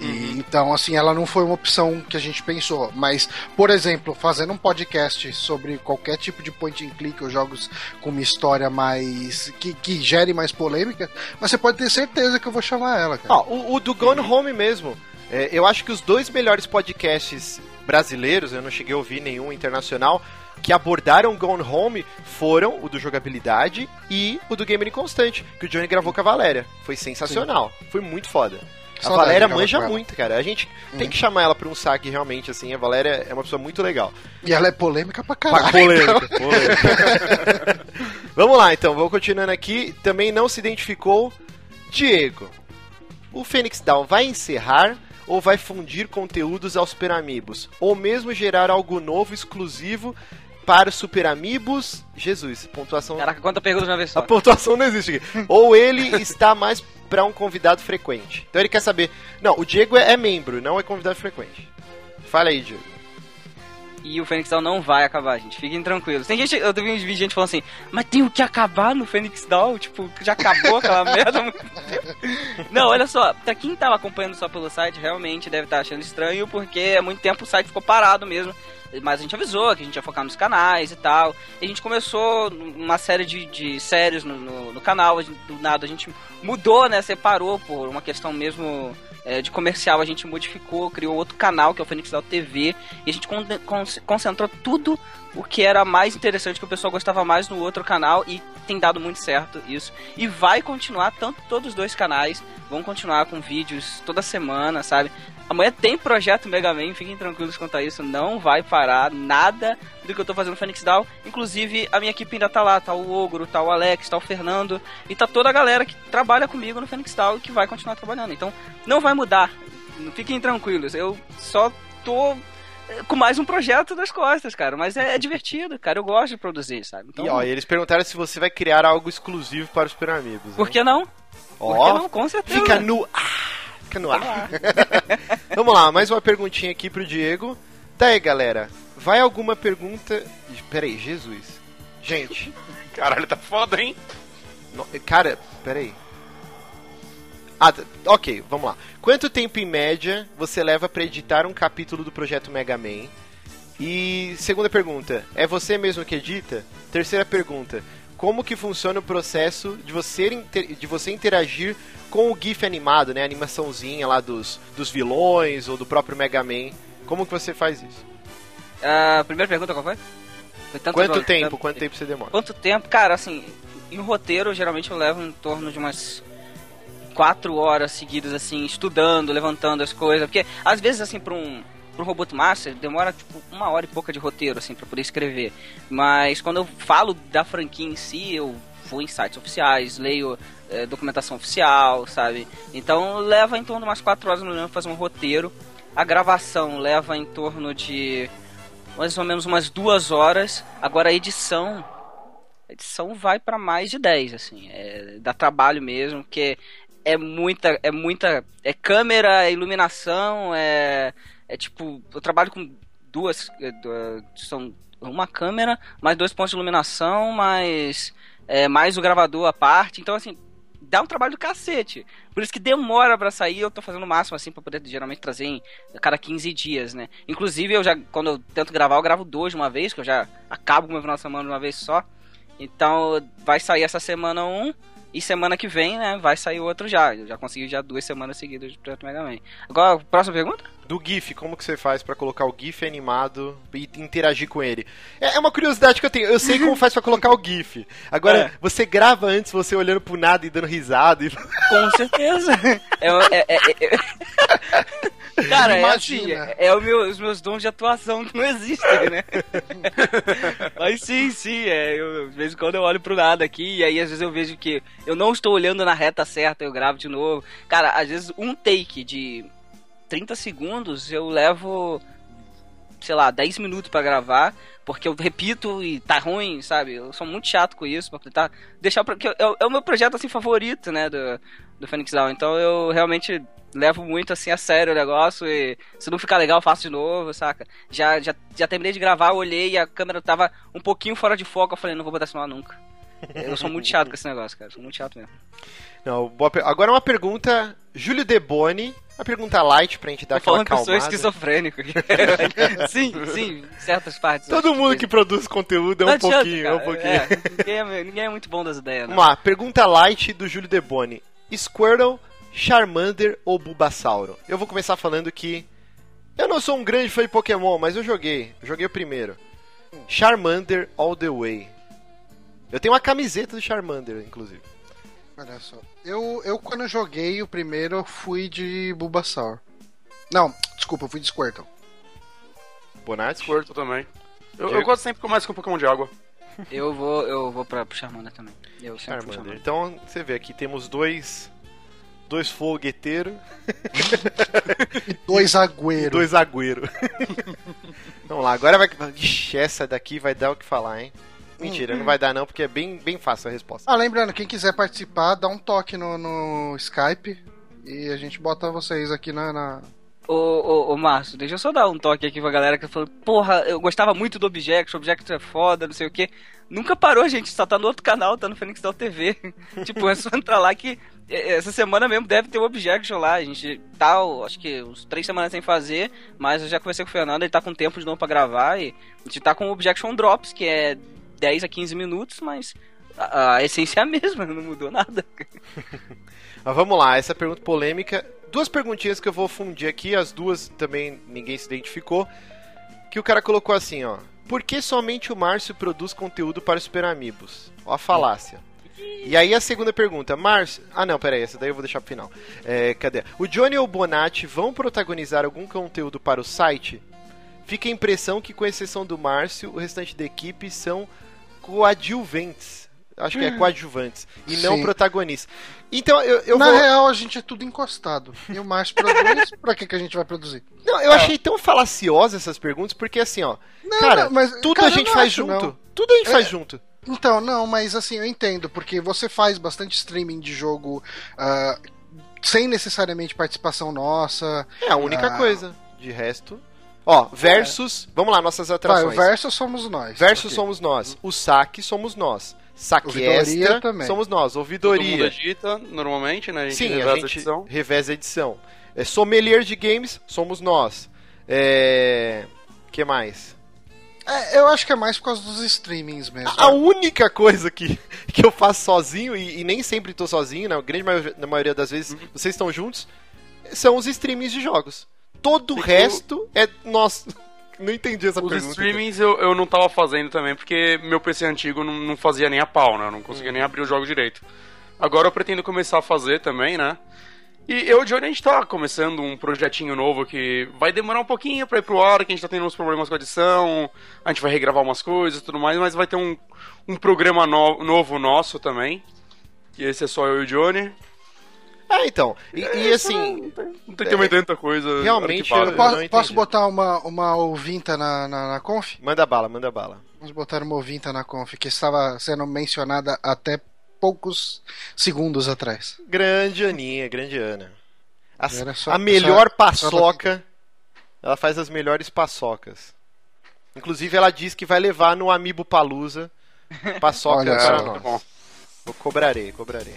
E, uhum. Então, assim, ela não foi uma opção que a gente pensou. Mas, por exemplo, fazendo um podcast sobre qualquer tipo de point and click ou jogos com uma história mais. que, que gere mais polêmica, mas você pode ter certeza que eu vou chamar ela, cara. Ah, o, o do Gone Home mesmo. É, eu acho que os dois melhores podcasts brasileiros, eu não cheguei a ouvir nenhum internacional, que abordaram Gone Home foram o do jogabilidade e o do Gamer Inconstante, que o Johnny gravou com a Valéria. Foi sensacional. Sim. Foi muito foda. A Valéria manja muito, cara. A gente uhum. tem que chamar ela pra um saque realmente, assim. A Valéria é uma pessoa muito legal. E ela é polêmica pra caralho. Polêmica, então. polêmica. *laughs* Vamos lá, então. Vou continuando aqui. Também não se identificou Diego. O Phoenix Down vai encerrar ou vai fundir conteúdos aos Super Amigos? Ou mesmo gerar algo novo, exclusivo para Super Amigos? Jesus, pontuação... Caraca, quanta pergunta de uma vez só. A pontuação não existe aqui. ou ele *laughs* está mais para um convidado frequente. Então ele quer saber. Não, o Diego é, é membro, não é convidado frequente. Fala aí, Diego. E o Fênix Down não vai acabar, gente. Fiquem tranquilos. Tem gente, eu vi de gente falando assim, mas tem o que acabar no Fênix Down? Tipo, já acabou aquela *laughs* merda. não, olha só, pra quem tava acompanhando só pelo site, realmente deve estar tá achando estranho, porque há muito tempo o site ficou parado mesmo. Mas a gente avisou que a gente ia focar nos canais e tal. E a gente começou uma série de, de séries no, no, no canal. Do nada a gente mudou, né? Separou por uma questão mesmo é, de comercial. A gente modificou, criou outro canal que é o Fênix Down TV. E a gente con con concentrou tudo o que era mais interessante, que o pessoal gostava mais no outro canal. E tem dado muito certo isso. E vai continuar, tanto todos os dois canais vão continuar com vídeos toda semana, sabe? Amanhã tem projeto Mega Man, fiquem tranquilos quanto a isso, não vai parar nada do que eu tô fazendo no Phoenix Down. Inclusive, a minha equipe ainda tá lá, tá o Ogro, tá o Alex, tá o Fernando, e tá toda a galera que trabalha comigo no Phoenix Down e que vai continuar trabalhando. Então, não vai mudar. Fiquem tranquilos, eu só tô eh, com mais um projeto das costas, cara. Mas é, é, divertido, cara. Eu gosto de produzir, sabe? Então, e ó, eles perguntaram se você vai criar algo exclusivo para os Super Amigos. Por que não? Ó, Por que não? Com certeza. Fica no. *laughs* Vamos lá, mais uma perguntinha aqui pro Diego. Daí, galera, vai alguma pergunta. Peraí, Jesus. Gente. *laughs* Caralho, tá foda, hein? No... Cara, peraí. Ah, ok, vamos lá. Quanto tempo em média você leva para editar um capítulo do projeto Mega Man? E segunda pergunta, é você mesmo que edita? Terceira pergunta, como que funciona o processo de você, de você interagir com o GIF animado, né? A animaçãozinha lá dos, dos vilões ou do próprio Mega Man. Como que você faz isso? A uh, primeira pergunta qual foi? foi quanto tempo? Tanto... Quanto tempo você demora? Quanto tempo? Cara, assim, em roteiro geralmente eu levo em torno de umas quatro horas seguidas, assim, estudando, levantando as coisas. Porque às vezes, assim, pra um, um Robot Master demora tipo uma hora e pouca de roteiro, assim, pra poder escrever. Mas quando eu falo da franquia em si, eu vou em sites oficiais, leio é, documentação oficial, sabe? Então leva em torno de umas 4 horas no mínimo fazer um roteiro. A gravação leva em torno de mais ou menos umas duas horas. Agora a edição. A edição vai para mais de 10, assim. É, dá trabalho mesmo, porque é muita. É muita. É câmera, é iluminação, é. É tipo. Eu trabalho com duas. É, são uma câmera, mais dois pontos de iluminação, mais. É, mais o gravador à parte. Então, assim, dá um trabalho do cacete. Por isso que demora para sair, eu tô fazendo o máximo assim para poder geralmente trazer em cada 15 dias, né? Inclusive eu já quando eu tento gravar, eu gravo dois de uma vez, que eu já acabo com o meu final de semana de uma vez só. Então vai sair essa semana um e semana que vem, né, vai sair outro já. Eu já consegui já duas semanas seguidas de Projeto Mega Man. Agora, próxima pergunta? Do GIF, como que você faz para colocar o GIF animado e interagir com ele? É, é uma curiosidade que eu tenho. Eu sei como faz para colocar o GIF. Agora, é. você grava antes você olhando pro nada e dando risada. E... *laughs* Com certeza. é, é, é, é *laughs* Cara, é assim, é, é o meu, os meus dons de atuação que não existem, né? *laughs* Mas sim, sim, é, eu, de vez em quando eu olho pro nada aqui e aí às vezes eu vejo que eu não estou olhando na reta certa, eu gravo de novo. Cara, às vezes um take de 30 segundos eu levo sei lá, 10 minutos para gravar, porque eu repito e tá ruim, sabe? Eu sou muito chato com isso, pra tentar deixar. Porque é, é o meu projeto assim favorito, né? Do, do Phoenix Down. Então eu realmente levo muito assim a sério o negócio e se não ficar legal, eu faço de novo, saca? Já, já, já terminei de gravar, olhei e a câmera tava um pouquinho fora de foco, eu falei, não vou botar isso lá nunca. Eu sou muito chato com esse negócio, cara. Sou muito chato mesmo. Não, boa per... Agora uma pergunta, Júlio Deboni. Uma pergunta light pra gente dar Tô aquela falando que eu calmada. sou esquizofrênico. *laughs* sim, sim, em certas partes. Todo mundo que produz conteúdo é um adianta, pouquinho, é um cara. pouquinho. É, ninguém, é, ninguém é muito bom das ideias, né? Vamos lá, pergunta light do Júlio Deboni. Squirtle, Charmander ou Bulbasauro? Eu vou começar falando que eu não sou um grande fã de Pokémon, mas eu joguei. Eu joguei o primeiro. Charmander all the way. Eu tenho uma camiseta do Charmander, inclusive. Olha só. Eu, eu quando joguei o primeiro, eu fui de Bulbasaur. Não, desculpa, eu fui de Squirtle. Bonatti? Squirtle também. Eu, eu quase sempre começo com Pokémon de água. Eu vou, eu vou pra, pro Charmander também. Eu sempre pro Charmander. Charmander. Então, você vê aqui, temos dois... Dois fogueteiros E dois *laughs* e Agüero. dois agüero. *laughs* Vamos lá, agora vai... Ixi, essa daqui vai dar o que falar, hein? Mentira, não vai dar não, porque é bem, bem fácil a resposta. Ah, lembrando, quem quiser participar, dá um toque no, no Skype e a gente bota vocês aqui na. na- Ô, ô, ô, Márcio, deixa eu só dar um toque aqui pra galera que falou, porra, eu gostava muito do Object, o Object é foda, não sei o que. Nunca parou, gente, só tá no outro canal, tá no Fênix Down TV. *laughs* tipo, é só entrar lá que é, essa semana mesmo deve ter o Objection lá. A gente tá, acho que uns três semanas sem fazer, mas eu já conversei com o Fernando, ele tá com tempo de novo pra gravar e a gente tá com o Objection Drops, que é 10 a 15 minutos, mas a, a essência é a mesma, *laughs* não mudou nada. *laughs* Mas vamos lá, essa pergunta polêmica. Duas perguntinhas que eu vou fundir aqui, as duas também ninguém se identificou. Que o cara colocou assim, ó. Por que somente o Márcio produz conteúdo para Super Amigos? Ó a falácia. E aí a segunda pergunta, Márcio... Ah não, peraí, essa daí eu vou deixar pro final. É, cadê? O Johnny ou o Bonatti vão protagonizar algum conteúdo para o site? Fica a impressão que, com exceção do Márcio, o restante da equipe são coadjuvantes. Acho que é coadjuvantes. E não Sim. protagonistas. Então, eu, eu Na vou... real, a gente é tudo encostado. E o Márcio produz, pra que, que a gente vai produzir? Não, eu achei tão falaciosa essas perguntas, porque assim, ó. Não, cara, não, mas, tudo cara, a gente não faz acho, junto. não. Tudo a gente É. faz junto. Então, não, mas assim, eu entendo, porque você faz bastante streaming de jogo ah, sem necessariamente participação nossa. É a única Ah. coisa. De resto. Ó, versus. Vamos lá, nossas Vai, atrações. o verso somos nós. versus Ok. somos nós. O saque somos nós. Saque Ouvidoria extra também. somos nós. Todo mundo Ouvidoria. edita, normalmente, né? A gente Sim, reveza a a gente edição. reveza a edição. É, sommelier de games somos nós. É. que mais? É, eu acho que é mais por causa dos streamings mesmo. A única coisa que, *laughs* que eu faço sozinho, e, e nem sempre tô sozinho, na grande maioria, na maioria das vezes vocês estão juntos, são os streamings de jogos. Todo o resto é nosso. *laughs* Não entendi essa Os pergunta. streamings eu, eu não tava fazendo também, porque meu PC antigo não, não fazia nem a pau, né? Eu não conseguia nem abrir o jogo direito. Agora eu pretendo começar a fazer também, né? E eu e o Johnny, a gente tá começando um projetinho novo que vai demorar um pouquinho pra ir pro ar, que a gente tá tendo uns problemas com a edição, a gente vai regravar umas coisas e tudo mais, mas vai ter um, um programa no- novo nosso também. E esse é só eu e o Johnny. Ah, então. E, e Isso assim, Não tem, não tem também tanta coisa. realmente, arquivada. eu- Posso, posso botar uma, uma ouvinta na, na, na conf? manda bala, manda bala. Vamos botar uma ouvinta na conf, que estava sendo mencionada até poucos segundos atrás. Grande Aninha, grande Ana. A, só- a melhor só- paçoca. Ela faz as melhores paçocas. Inclusive, ela diz que vai levar no Amiibo Palusa *laughs* paçoca Olha só. É, bom. Eu cobrarei, cobrarei.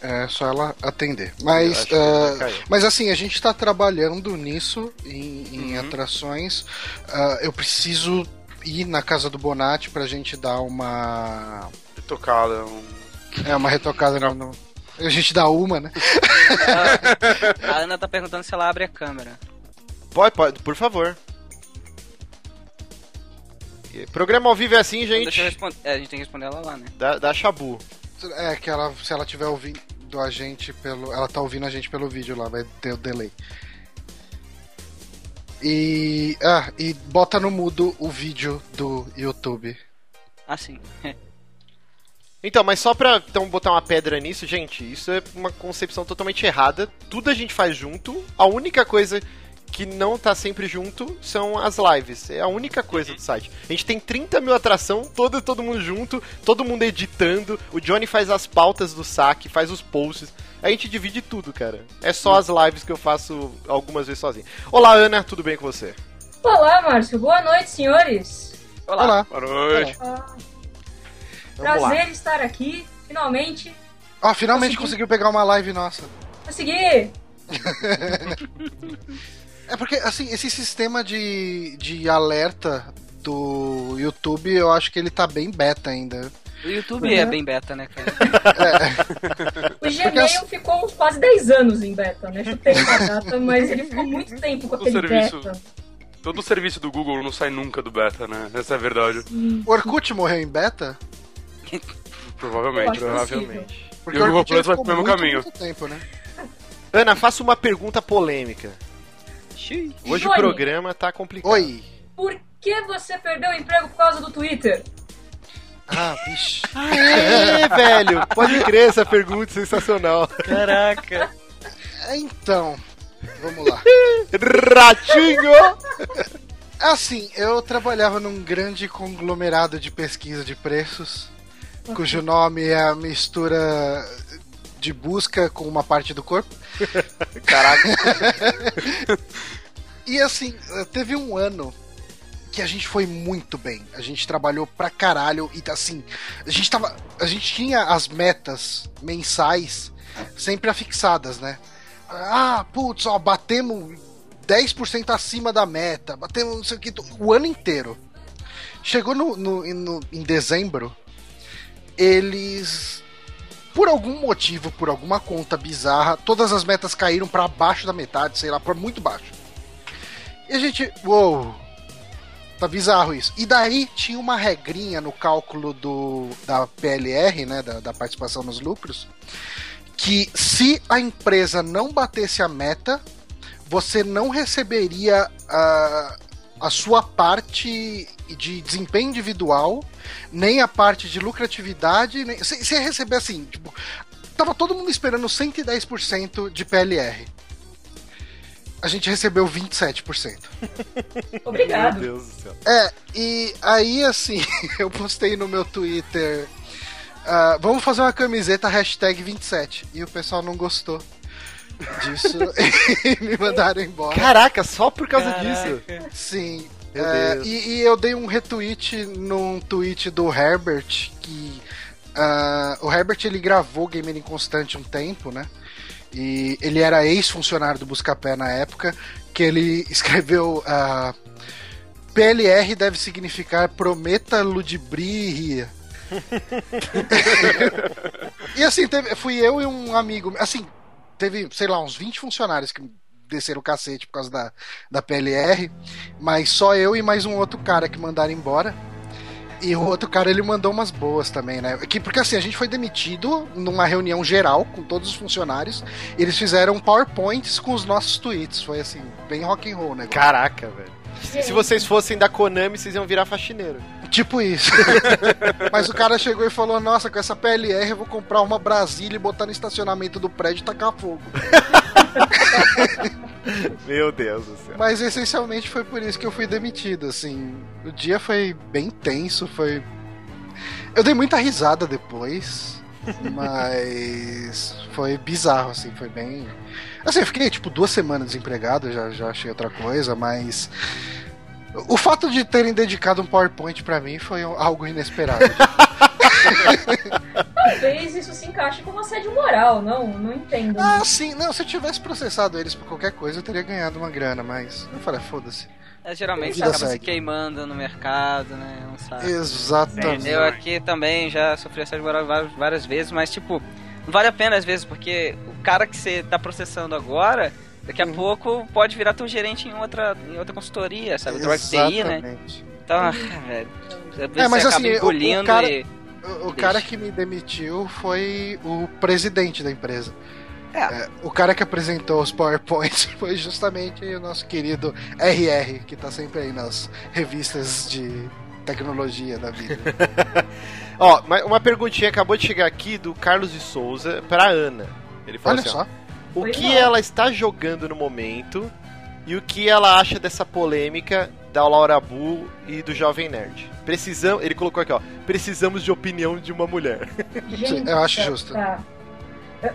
É só ela atender. Mas, ah, cair. mas assim, a gente está trabalhando nisso, em, em Uhum. atrações. Ah, eu preciso ir na casa do Bonatti pra gente dar uma. Tocada. um- É, uma retocada no. no- A gente dá uma, né? A Ana tá perguntando se ela abre a câmera. Pode, pode, por favor. Programa ao vivo é assim, Então gente. Deixa eu responder. É, a gente tem que responder ela lá, né? Da, da Shabu. É, que ela, se ela tiver ouvindo a gente pelo. Ela tá ouvindo a gente pelo vídeo lá, vai ter o delay. E. Ah, e bota no mudo o vídeo do YouTube. Ah, sim. *laughs* Então, mas só pra então, botar uma pedra nisso, gente, isso é uma concepção totalmente errada. Tudo a gente faz junto. A única coisa que não tá sempre junto são as lives. É a única coisa do site. A gente tem 30 mil atração, todo, todo mundo junto, todo mundo editando. O Johnny faz as pautas do saque, faz os posts. A gente divide tudo, cara. É só as lives que eu faço algumas vezes sozinho. Olá, Ana, tudo bem com você? Olá, Márcio. Boa noite, senhores. Olá. Olá. Boa noite. Ah, Vamos lá. prazer estar aqui, finalmente. Ó, finalmente Consegui. conseguiu pegar uma live nossa. Consegui! *laughs* É porque, assim, esse sistema de, de alerta do YouTube, eu acho que ele tá bem beta ainda. O YouTube Uhum. é bem beta, né, cara? *laughs* O Gmail ficou uns quase 10 anos em beta, né? Chutei uma data, mas ele ficou muito tempo com aquele serviço. beta. Todo o serviço do Google não sai nunca do beta, né? Essa é a verdade. O Orkut morreu em beta? *laughs* Provavelmente. Provavelmente. Porque E o Google Plus vai pro mesmo muito, caminho. muito tempo, né? Ana, faça uma pergunta polêmica. Xiii. Hoje o Johnny. programa tá complicado. Oi. Por que você perdeu o emprego por causa do Twitter? Ah, vixe. Aê, *laughs* velho! Pode crer, essa pergunta é sensacional. Caraca. É, Então, vamos lá. Ratinho! Assim, eu trabalhava num grande conglomerado de pesquisa de preços, cujo nome é a mistura de busca com uma parte do corpo. *laughs* Caraca. *laughs* E assim, teve um ano que a gente foi muito bem. A gente trabalhou pra caralho e assim, a gente tava, a gente tinha as metas mensais sempre afixadas, né? Ah, putz, ó, batemos 10% acima da meta, batemos não sei o que, o ano inteiro. Chegou no, no- no- em dezembro, eles, por algum motivo, por alguma conta bizarra, todas as metas caíram pra baixo da metade, sei lá, pra muito baixo. E a gente, uou, tá bizarro isso. E daí tinha uma regrinha no cálculo do, da PLR, né, da, da participação nos lucros, que se a empresa não batesse a meta, você não receberia a, a sua parte de desempenho individual, nem a parte de lucratividade, nem, você, você ia receber assim, tipo, tava todo mundo esperando 110% de PLR. A gente recebeu 27%. *laughs* Meu Obrigado. Deus do céu. É, e aí assim, *laughs* eu postei no meu Twitter. ah, vamos fazer uma camiseta hashtag 27. E o pessoal não gostou disso *laughs* e me mandaram embora. Caraca, só por causa disso. Sim. É, e, e eu dei um retweet num tweet do Herbert que. ah, o Herbert ele gravou Gamer Inconstante um tempo, né? E ele era ex-funcionário do Buscapé na época, que ele *laughs* escreveu. ah, PLR deve significar prometa, ludibrie e ria. *laughs* e assim, teve- fui eu e um amigo. Assim, teve, sei lá, uns 20 funcionários que desceram o cacete por causa da, da PLR, mas só eu e mais um outro cara que mandaram embora. E o outro cara ele mandou umas boas também, né? Que, porque assim, a gente foi demitido numa reunião geral com todos os funcionários. E eles fizeram PowerPoints com os nossos tweets. Foi assim, bem rock and roll, né? Caraca, velho. Se vocês fossem da Konami, vocês iam virar faxineiro. Tipo isso. *laughs* Mas o cara chegou e falou: Nossa, com essa PLR eu vou comprar uma Brasília e botar no estacionamento do prédio e tacar fogo. *laughs* *laughs* Meu Deus do céu. Mas essencialmente foi por isso que eu fui demitido, assim. O dia foi bem tenso, foi. Eu dei muita risada depois, *laughs* mas foi bizarro, assim, foi bem. Assim, eu fiquei tipo duas semanas desempregado, já, já achei outra coisa, mas. O fato de terem dedicado um PowerPoint pra mim foi algo inesperado. *laughs* Talvez isso se encaixe com assédio moral, não? Não entendo. ah, sim, não, se eu tivesse processado eles por qualquer coisa, eu teria ganhado uma grana, mas. Eu falei, foda-se. É, geralmente Vida acaba se segue. queimando no mercado, né? Não sabe. Exatamente. Eu aqui também já sofri assédio moral várias, várias vezes, mas tipo, não vale a pena às vezes, porque o cara que você tá processando agora, daqui a Uhum. pouco pode virar teu gerente em outra, em outra consultoria, sabe? Outra TI, né? Exatamente. Então, ah, velho. É, mas você assim, o- o engolindo cara- e. O, o cara que me demitiu foi o presidente da empresa. É. É, o cara que apresentou os PowerPoints *laughs* foi justamente o nosso querido RR, que tá sempre aí nas revistas de tecnologia da vida. *laughs* Ó, mas uma perguntinha acabou de chegar aqui do Carlos de Souza pra Ana. Ele falou Olha assim: ó, só. o Foi que ela está jogando no momento e o que ela acha dessa polêmica da Laura Bull e do Jovem Nerd. Precisamos, ele colocou aqui, ó, precisamos de opinião de uma mulher. *laughs* Gente, eu acho justo. Tá.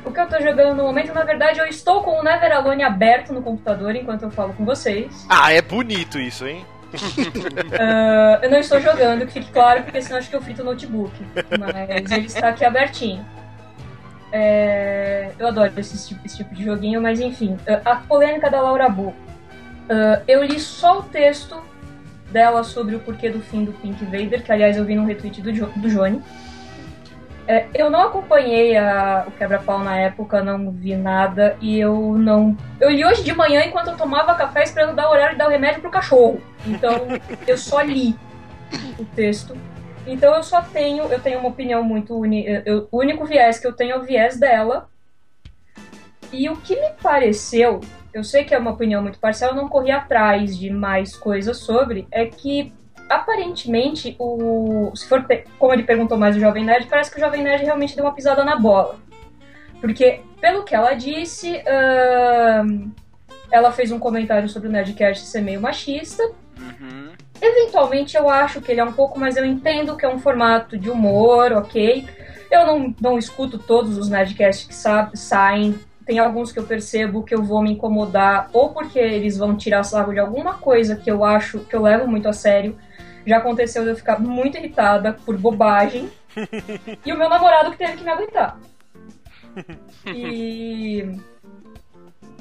O que eu tô jogando no momento, na verdade, eu estou com o Never Alone aberto no computador enquanto eu falo com vocês. Ah, é bonito isso, hein? uh, *laughs* eu não estou jogando, que fique claro, porque senão acho que eu frito o notebook. Mas ele está aqui abertinho. É, eu adoro esse tipo, esse tipo, de joguinho, mas enfim. A polêmica da Laura Bu. Uh, eu li só o texto dela sobre o porquê do fim do Pink Vader, que aliás eu vi no retweet do, jo do Johnny. É, eu não acompanhei a, o quebra-pau na época, não vi nada e eu não. Eu li hoje de manhã enquanto eu tomava café esperando dar o horário e dar o remédio pro cachorro. Então *laughs* eu só li o texto. Então eu só tenho, eu tenho uma opinião muito uni, eu, o único viés que eu tenho é o viés dela. E o que me pareceu, eu sei que é uma opinião muito parcial, eu não corri atrás de mais coisas sobre, é que aparentemente, o, se for como ele perguntou mais o Jovem Nerd, parece que o Jovem Nerd realmente deu uma pisada na bola. Porque, pelo que ela disse, uh, ela fez um comentário sobre o Nerdcast ser meio machista. Uhum. Eventualmente eu acho que ele é um pouco, mas eu entendo que é um formato de humor, ok? Eu não, não escuto todos os Nerdcasts que sa saem. Tem alguns que eu percebo que eu vou me incomodar, ou porque eles vão tirar sarro de alguma coisa que eu acho que eu levo muito a sério, já aconteceu de eu ficar muito irritada por bobagem. *laughs* e o meu namorado que teve que me aguentar. *laughs* E.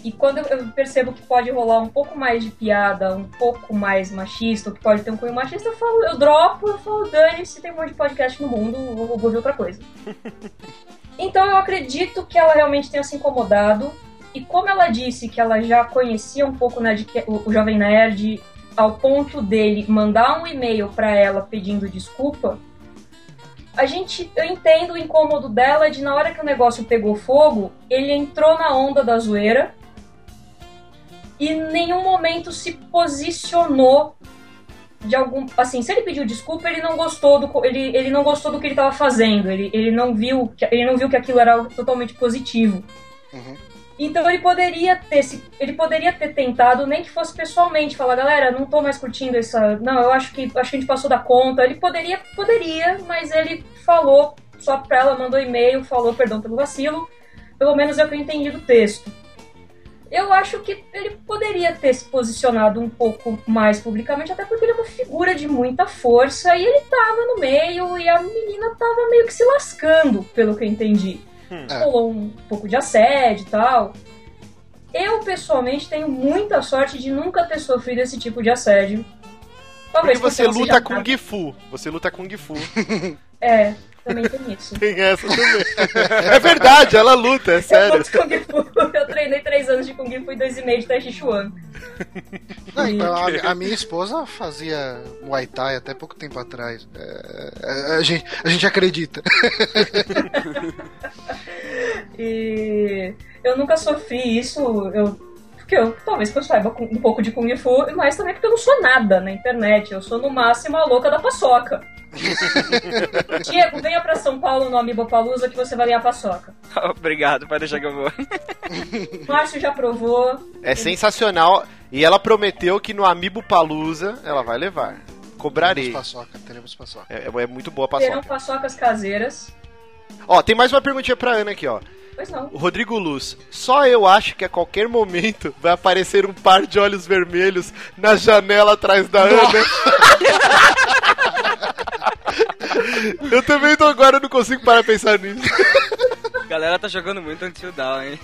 E quando eu percebo que pode rolar um pouco mais de piada, um pouco mais machista, ou que pode ter um cunho machista, eu falo, eu dropo, eu falo, dane-se, tem um monte de podcast no mundo, vou, vou ver outra coisa. *laughs* então eu acredito que ela realmente tenha se incomodado. E como ela disse que ela já conhecia um pouco né, o, o Jovem Nerd ao ponto dele mandar um e-mail para ela pedindo desculpa, a gente, eu entendo o incômodo dela de na hora que o negócio pegou fogo, ele entrou na onda da zoeira e em nenhum momento se posicionou de algum, assim, se ele pediu desculpa, ele não gostou do ele, ele não gostou do que ele estava fazendo, ele, ele não viu que ele não viu que aquilo era totalmente positivo. Uhum. Então ele poderia ter se, ele poderia ter tentado, nem que fosse pessoalmente, falar, galera, não tô mais curtindo essa. Não, eu acho que acho que a gente passou da conta. Ele poderia, poderia, mas ele falou só pra ela, mandou e-mail, falou perdão pelo vacilo. Pelo menos é o que eu entendi do texto. Eu acho que ele poderia ter se posicionado um pouco mais publicamente, até porque ele é uma figura de muita força e ele tava no meio e a menina tava meio que se lascando, pelo que eu entendi. Hum. Rolou um pouco de assédio e tal. Eu, pessoalmente, tenho muita sorte de nunca ter sofrido esse tipo de assédio. Talvez porque você luta com Gifu. Você luta com Gifu. *laughs* é, também tem isso. Tem essa também. é verdade, ela luta, é sério. Eu, Kung Fu. eu treinei três anos de Kung Fu e dois e meio de Tai Chi Chuan. Não, então, a, a, minha esposa fazia Muay Thai até pouco tempo atrás. É, a, é, a, gente, a gente acredita. e eu nunca sofri isso. Eu porque eu, talvez eu saiba um pouco de Kung Fu, mas também porque eu não sou nada na internet. Eu sou no máximo a louca da paçoca. *laughs* Diego, venha pra São Paulo no Amiibopalusa que você vai ganhar paçoca. *laughs* Obrigado, pode deixar que eu vou. *laughs* Márcio já provou. É sensacional. E ela prometeu que no Amiibo Palusa ela vai levar. Cobrarei. Teremos paçoca, teremos paçoca. É, é muito boa a paçoca. Terão paçocas caseiras. Ó, tem mais uma perguntinha pra Ana aqui, ó. Pois não. Rodrigo Luz, só eu acho que a qualquer momento vai aparecer um par de olhos vermelhos na janela atrás da Ana. *laughs* eu também tô agora, eu não consigo parar pra pensar nisso. galera tá jogando muito Until Down, hein?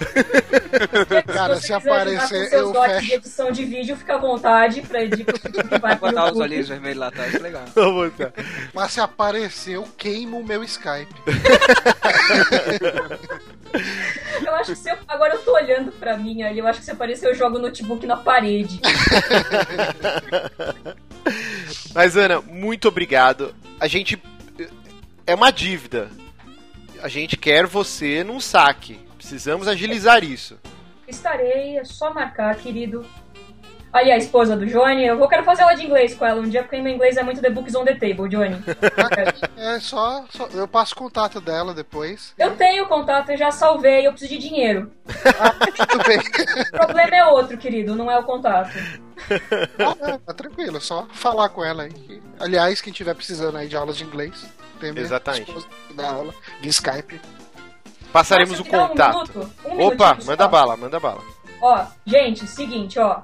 Cara, se, se aparecer, eu fecho. de edição de vídeo, fica à vontade pra editar. Vai botar os olhinhos vermelhos lá atrás, legal. Vou botar. Mas se aparecer, eu queimo o meu Skype. *laughs* eu acho que se eu, agora eu tô olhando pra mim ali, eu acho que se aparecer eu jogo o notebook na parede. *laughs* Mas Ana, muito obrigado. A gente é uma dívida a gente quer você num saque. Precisamos agilizar isso. Estarei, é só marcar, querido. Ali, a esposa do Johnny, eu vou quero fazer aula de inglês com ela um dia, porque meu inglês é muito The Books on the Table, Johnny. É só, só- Eu passo o contato dela depois. Eu tenho contato, eu já salvei, eu preciso de dinheiro. Tudo bem. O problema é outro, querido, não é o contato. Ah, é, tá tranquilo, é só falar com ela aí. Aliás, quem tiver precisando aí de aulas de inglês, tem minha Exatamente. dá aula via Skype. Passaremos Posso o dar um contato. minuto? Um Opa, minutinho manda só. bala, manda bala. Ó, gente, seguinte, ó.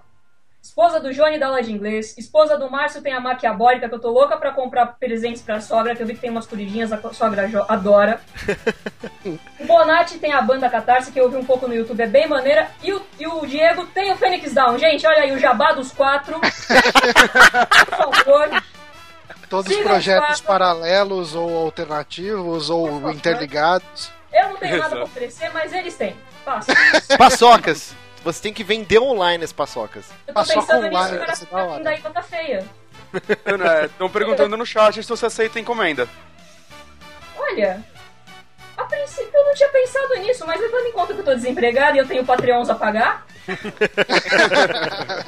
Esposa do Johnny dá aula de inglês. Esposa do Márcio tem a maquiabólica, que eu tô louca pra comprar presentes pra sogra, que eu vi que tem umas corridinhas, a sogra jo- adora. *laughs* o Bonatti tem a banda Catarse, que eu vi um pouco no YouTube, é bem maneira. E o, e o Diego tem o Phoenix Down. Gente, olha aí, o jabá dos quatro. *laughs* Por favor. Todos os projetos paralelos ou alternativos ou interligados. Eu não tenho nada pra oferecer, mas eles têm. Passa. Paçocas. Você tem que vender online as paçocas. Eu tô Paçoca pensando nisso, online, o cara fica daí tá feia. Estão perguntando no chat se você aceita encomenda. Olha, a princípio eu não tinha pensado nisso, mas levando em conta que eu tô desempregado e eu tenho Patreons a pagar, *laughs*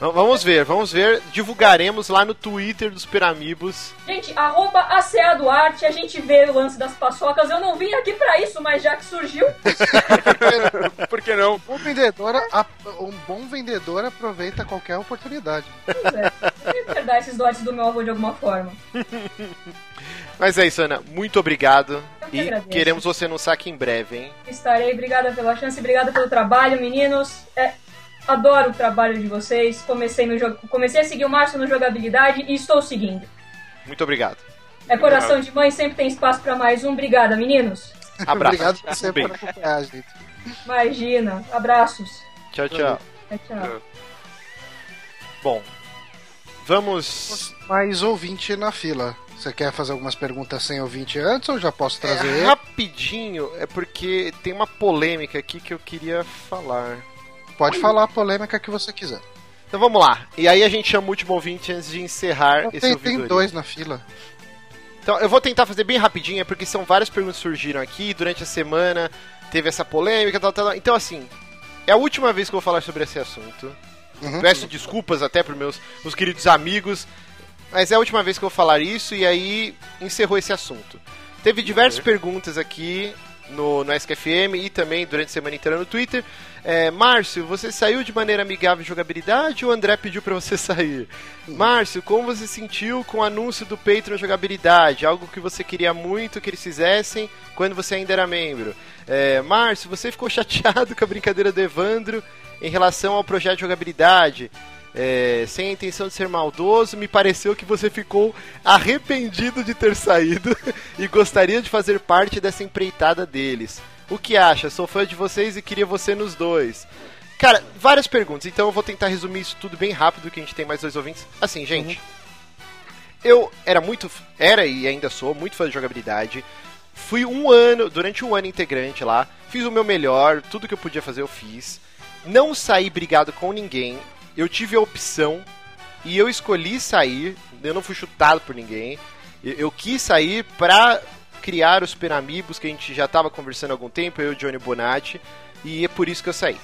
Vamos ver, vamos ver. Divulgaremos lá no Twitter dos Peramibos. gente, arroba ACA Duarte, a gente vê o lance das paçocas. Eu não vim aqui pra isso, mas já que surgiu, *laughs* Por que não? Um vendedor, a- um bom vendedor aproveita qualquer oportunidade. pois é, eu tenho que herdar esses dotes do meu avô de alguma forma. *laughs* Mas é isso, Ana. Muito obrigado. Que E agradeço. queremos você no saque em breve, hein? Estarei, obrigada pela chance, obrigada pelo trabalho, meninos. É, adoro o trabalho de vocês. Comecei, no jogo, comecei a seguir o Márcio no jogabilidade e estou seguindo. Muito obrigado. É coração de mãe, sempre tem espaço pra mais um. Obrigada, meninos. *laughs* Abraço. Obrigado por Um por acompanhar a gente. Imagina. Abraços. Tchau, tchau. Tchau, tchau. Bom, vamos. Mais ouvinte na fila. Você quer fazer algumas perguntas sem ouvinte antes ou já posso trazer? É, rapidinho, é porque tem uma polêmica aqui que eu queria falar. Pode falar a polêmica que você quiser. Então vamos lá. E aí a gente chama o último ouvinte antes de encerrar esse Tem, ouvidoria. tem dois na fila. Então eu vou tentar fazer bem rapidinho, porque são várias perguntas que surgiram aqui durante a semana. Teve essa polêmica, tal, tal, tal. Então, assim, é a última vez que eu vou falar sobre esse assunto. Uhum. Peço desculpas até para meus, meus queridos amigos, mas é a última vez que eu vou falar isso e aí encerrou esse assunto. Teve diversas perguntas aqui no, no SKFM e também durante a semana inteira no Twitter. É, Márcio, você saiu de maneira amigável de jogabilidade ou o André pediu para você *laughs* sair? Márcio, como você se sentiu com o anúncio do Patreon Jogabilidade? Algo que você queria muito que eles fizessem quando você ainda era membro. É, Márcio, você ficou *laughs* chateado com a brincadeira do Evandro em relação ao projeto de jogabilidade? É, sem a intenção de ser maldoso, me pareceu que você ficou arrependido de ter saído *laughs* e gostaria de fazer parte dessa empreitada deles. O que acha? Sou fã de vocês e queria você nos dois. Cara, várias perguntas, então eu vou tentar resumir isso tudo bem rápido, que a gente tem mais dois ouvintes. Assim, gente, eu era muito, era e ainda sou muito fã de jogabilidade. Fui um ano, durante um ano integrante lá, fiz o meu melhor, tudo que eu podia fazer eu fiz. Não saí brigado com ninguém, eu tive a opção e eu escolhi sair, eu não fui chutado por ninguém. Eu, eu quis sair pra criar os Super Amigos que a gente já tava conversando há algum tempo, eu e o Johnny Bonatti, e é por isso que eu saí.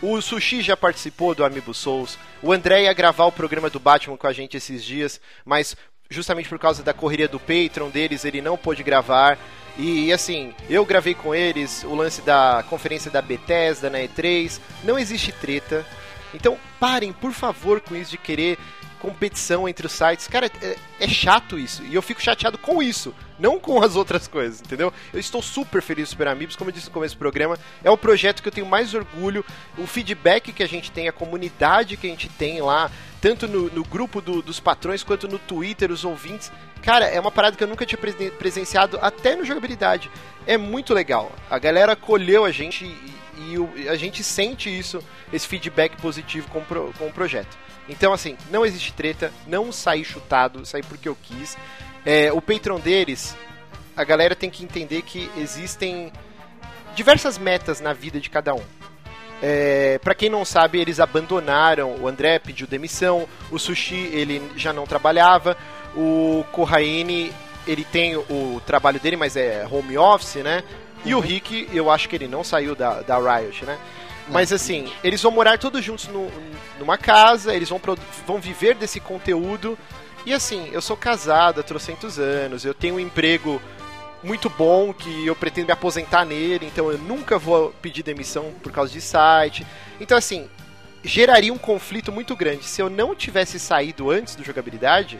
O Sushi já participou do Amiibo Souls. O André ia gravar o programa do Batman com a gente esses dias, mas justamente por causa da correria do Patreon deles, ele não pôde gravar. E assim, eu gravei com eles o lance da conferência da Bethesda na E3. Não existe treta. Então parem, por favor, com isso de querer competição entre os sites. Cara, é, é chato isso. E eu fico chateado com isso, não com as outras coisas, entendeu? Eu estou super feliz Super Amigos, como eu disse no começo do programa. É o projeto que eu tenho mais orgulho. O feedback que a gente tem, a comunidade que a gente tem lá, tanto no, no grupo do- dos patrões quanto no Twitter, os ouvintes. Cara, é uma parada que eu nunca tinha presen- presenciado até no jogabilidade. É muito legal. A galera acolheu a gente e, e a gente sente isso, esse feedback positivo com, pro- com o projeto. Então, assim, não existe treta, não saí chutado, saí porque eu quis. É, o Patreon deles, a galera tem que entender que existem diversas metas na vida de cada um. É, para quem não sabe, eles abandonaram. O André pediu demissão, o Sushi ele já não trabalhava, o Corraine ele tem o trabalho dele, mas é home office, né? E o Rick, eu acho que ele não saiu da, da Riot, né? Mas assim, eles vão morar todos juntos no, numa casa, eles vão, vão viver desse conteúdo. E assim, eu sou casado há trocentos anos, eu tenho um emprego muito bom que eu pretendo me aposentar nele, então eu nunca vou pedir demissão por causa de site. Então assim, geraria um conflito muito grande. Se eu não tivesse saído antes do jogabilidade,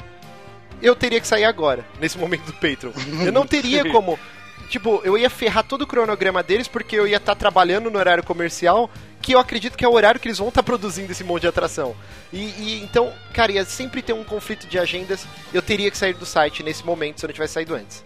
eu teria que sair agora, *laughs* nesse momento do Patreon. Eu não teria *laughs* como. Tipo, eu ia ferrar todo o cronograma deles porque eu ia estar tá trabalhando no horário comercial, que eu acredito que é o horário que eles vão estar tá produzindo esse monte de atração. E, e, então, cara, ia sempre ter um conflito de agendas. Eu teria que sair do site nesse momento se eu não tivesse saído antes.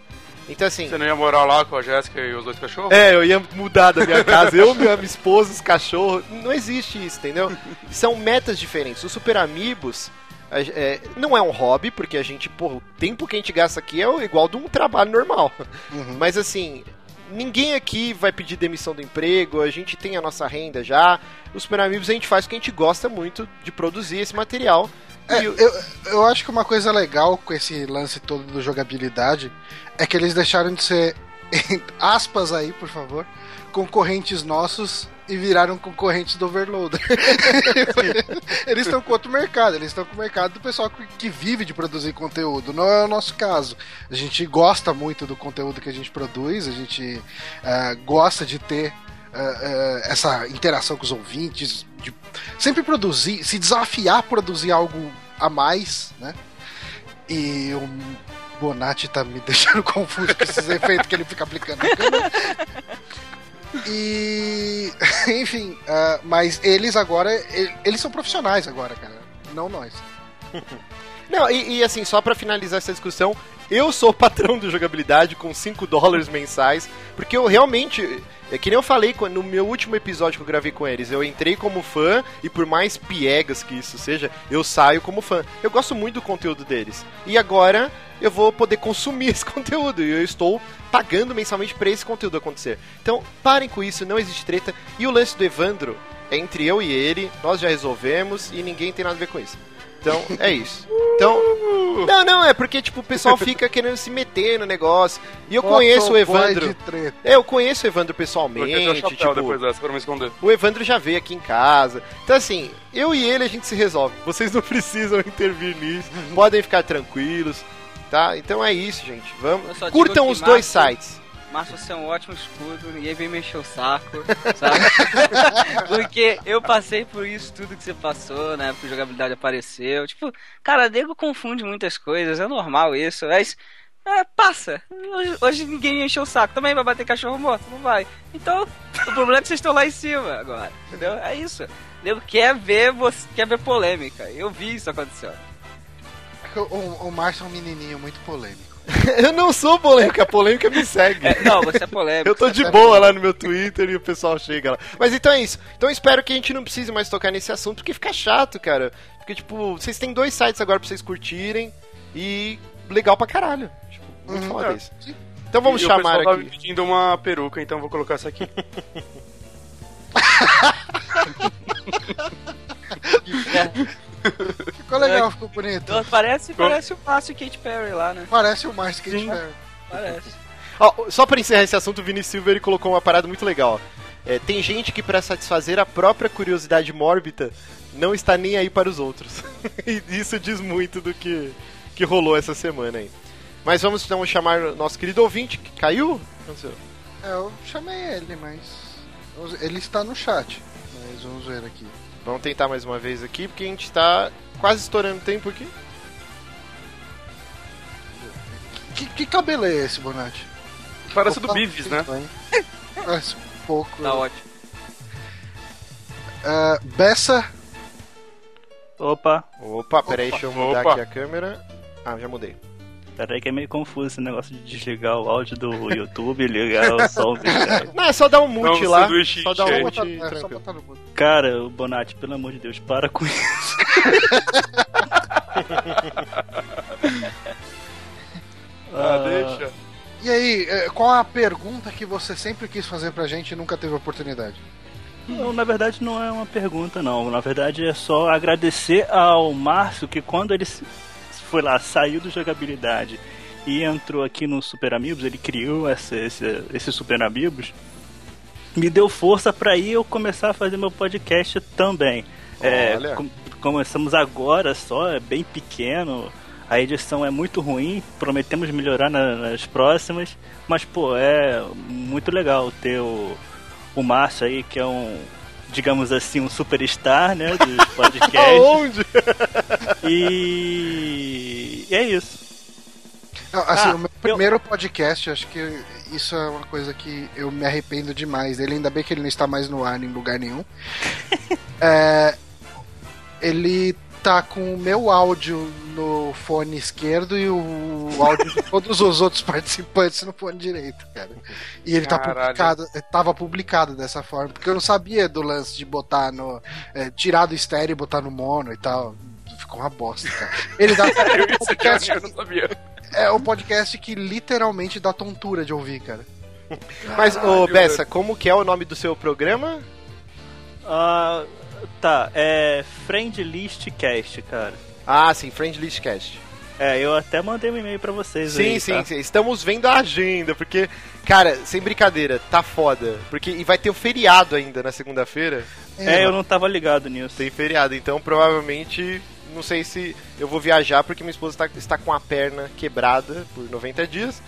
Então assim. Você não ia morar lá com a Jéssica e os dois cachorros? É, eu ia mudar da minha casa. eu, minha esposa, os cachorros. Não existe isso, entendeu? São metas diferentes. Os Super Amigos. É, não é um hobby, porque a gente, pô, o tempo que a gente gasta aqui é igual de um trabalho normal. Uhum. Mas assim, ninguém aqui vai pedir demissão do emprego, a gente tem a nossa renda já. Os Super Amigos a gente faz porque a gente gosta muito de produzir esse material. É, eu, eu acho que uma coisa legal com esse lance todo do jogabilidade é que eles deixaram de ser, *laughs* aspas aí, por favor, concorrentes nossos e viraram concorrentes do Overloader. *laughs* eles estão com outro mercado, eles estão com o mercado do pessoal que, vive de produzir conteúdo. Não é o nosso caso. A gente gosta muito do conteúdo que a gente produz, a gente uh, gosta de ter uh, uh, essa interação com os ouvintes, de sempre produzir, se desafiar a produzir algo a mais, né? E o Bonatti tá me *laughs* deixando confuso com esses efeitos que ele fica aplicando. E. *laughs* Enfim, uh, mas eles agora. Eles são profissionais agora, cara. Não nós. *laughs* Não, e, e assim, só para finalizar essa discussão, eu sou patrão de jogabilidade com 5 dólares mensais, porque eu realmente é que nem eu falei no meu último episódio que eu gravei com eles. Eu entrei como fã e por mais piegas que isso seja, eu saio como fã. Eu gosto muito do conteúdo deles. E agora eu vou poder consumir *laughs* esse conteúdo. E eu estou pagando mensalmente para esse conteúdo acontecer. Então, parem com isso, não existe treta. E o lance do Evandro é entre eu e ele, nós já resolvemos e ninguém tem nada a ver com isso. Então, é isso. Então. Não, não, é porque, tipo, o pessoal fica querendo se meter no negócio. E eu conheço o Evandro. É, eu conheço o Evandro pessoalmente. Tipo, depois dessa pra me esconder. O Evandro já veio aqui em casa. Então, assim, eu e ele a gente se resolve. Vocês não *laughs* precisam intervir nisso. Podem ficar tranquilos. Tá? Então é isso, gente. Vamos. Curtam os dois sites. Márcio, você é um ótimo escudo, ninguém vem mexer o saco, sabe? *laughs* Porque eu passei por isso tudo que você passou, né? Porque jogabilidade apareceu. Tipo, cara, nego confunde muitas coisas, é normal isso, mas. É, passa. Hoje, ninguém me encheu o saco. Também vai bater cachorro morto? Não vai. Então, o problema é que vocês estão lá em cima agora. Entendeu? É isso. Nego quer ver, você, quer ver polêmica. Eu vi isso acontecendo. O, o Márcio é um menininho muito polêmico. *laughs* eu não sou polêmico, a polêmica me segue. É, não, você é polêmico. eu tô de boa lá no meu Twitter e o pessoal chega lá. Mas então é isso. Então espero que a gente não precise mais tocar nesse assunto, porque fica chato, cara. Porque, tipo, vocês têm dois sites agora pra vocês curtirem e legal pra caralho. Tipo, muito uhum, foda é. isso. Então vamos e chamar o aqui. Tá pedindo uma peruca, então vou colocar essa aqui. *laughs* *laughs* *laughs* ficou legal, ficou bonito. Então, parece, parece o Márcio Kate Perry lá, né? Parece o Márcio Kate Sim. Perry. Parece. Oh, só pra encerrar esse assunto, o Vini Silver colocou uma parada muito legal. É, tem gente que, para satisfazer a própria curiosidade mórbida, não está nem aí para os outros. *laughs* e isso diz muito do que, que rolou essa semana aí. Mas vamos então chamar o nosso querido ouvinte, que caiu? É, eu chamei ele, mas. Ele está no chat. Mas vamos ver aqui. Vamos tentar mais uma vez aqui, porque a gente está quase estourando tempo aqui. Que, que cabelo é esse, Bonatti? Parece Opa, do Beavis, né? Parece um pouco. Tá ótimo. Uh, Bessa. Opa. Opa, peraí, deixa eu mudar Opa. aqui a câmera. Ah, já mudei. Peraí que é meio confuso esse negócio de desligar o áudio do YouTube e ligar o som. *laughs* Não, é só dar um mute lá. Só dar um mute é, tranquilo. Cara, Bonatti, pelo amor de Deus, para com isso. *laughs* ah, deixa. E aí, é, qual a pergunta que você sempre quis fazer pra gente e nunca teve oportunidade? Não, na verdade não é uma pergunta não. Na verdade é só agradecer ao Márcio que quando ele foi lá, saiu do jogabilidade e entrou aqui no Super Amigos, ele criou esse, esse, esse Super Amigos. me deu força para ir eu começar a fazer meu podcast também. É, com, começamos agora só, é bem pequeno. A edição é muito ruim, prometemos melhorar na, nas próximas, mas pô, é muito legal ter o, o Márcio aí, que é um, digamos assim, um superstar, né, dos *laughs* podcasts. Aonde? e... e é isso. Assim, ah, o meu primeiro eu... podcast, acho que isso é uma coisa que eu me arrependo demais dele. Ainda bem que ele não está mais no ar em lugar nenhum. *laughs* é, ele tá com o meu áudio no fone esquerdo e o áudio de todos os outros *laughs* participantes no fone direito, cara. E ele Caralho. tá publicado, tava publicado dessa forma, porque eu não sabia do lance de botar no. É, tirar do estéreo e botar no mono e tal. Ficou uma bosta, cara. Ele dá. *laughs* eu, podcast, eu não sabia é um podcast que literalmente dá tontura de ouvir, cara. Mas, ô Bessa, como que é o nome do seu programa? Uh, tá, é Friendlist Cast, cara. Ah, sim, Friendlist Cast. É, eu até mandei um e-mail pra vocês sim, aí, Sim, tá? sim, estamos vendo a agenda, porque, cara, sem brincadeira, tá foda. Porque, e vai ter o feriado ainda na segunda-feira. É, é eu não tava ligado nisso. Tem feriado, então provavelmente não sei se eu vou viajar porque minha esposa está, está com a perna quebrada por 90 dias.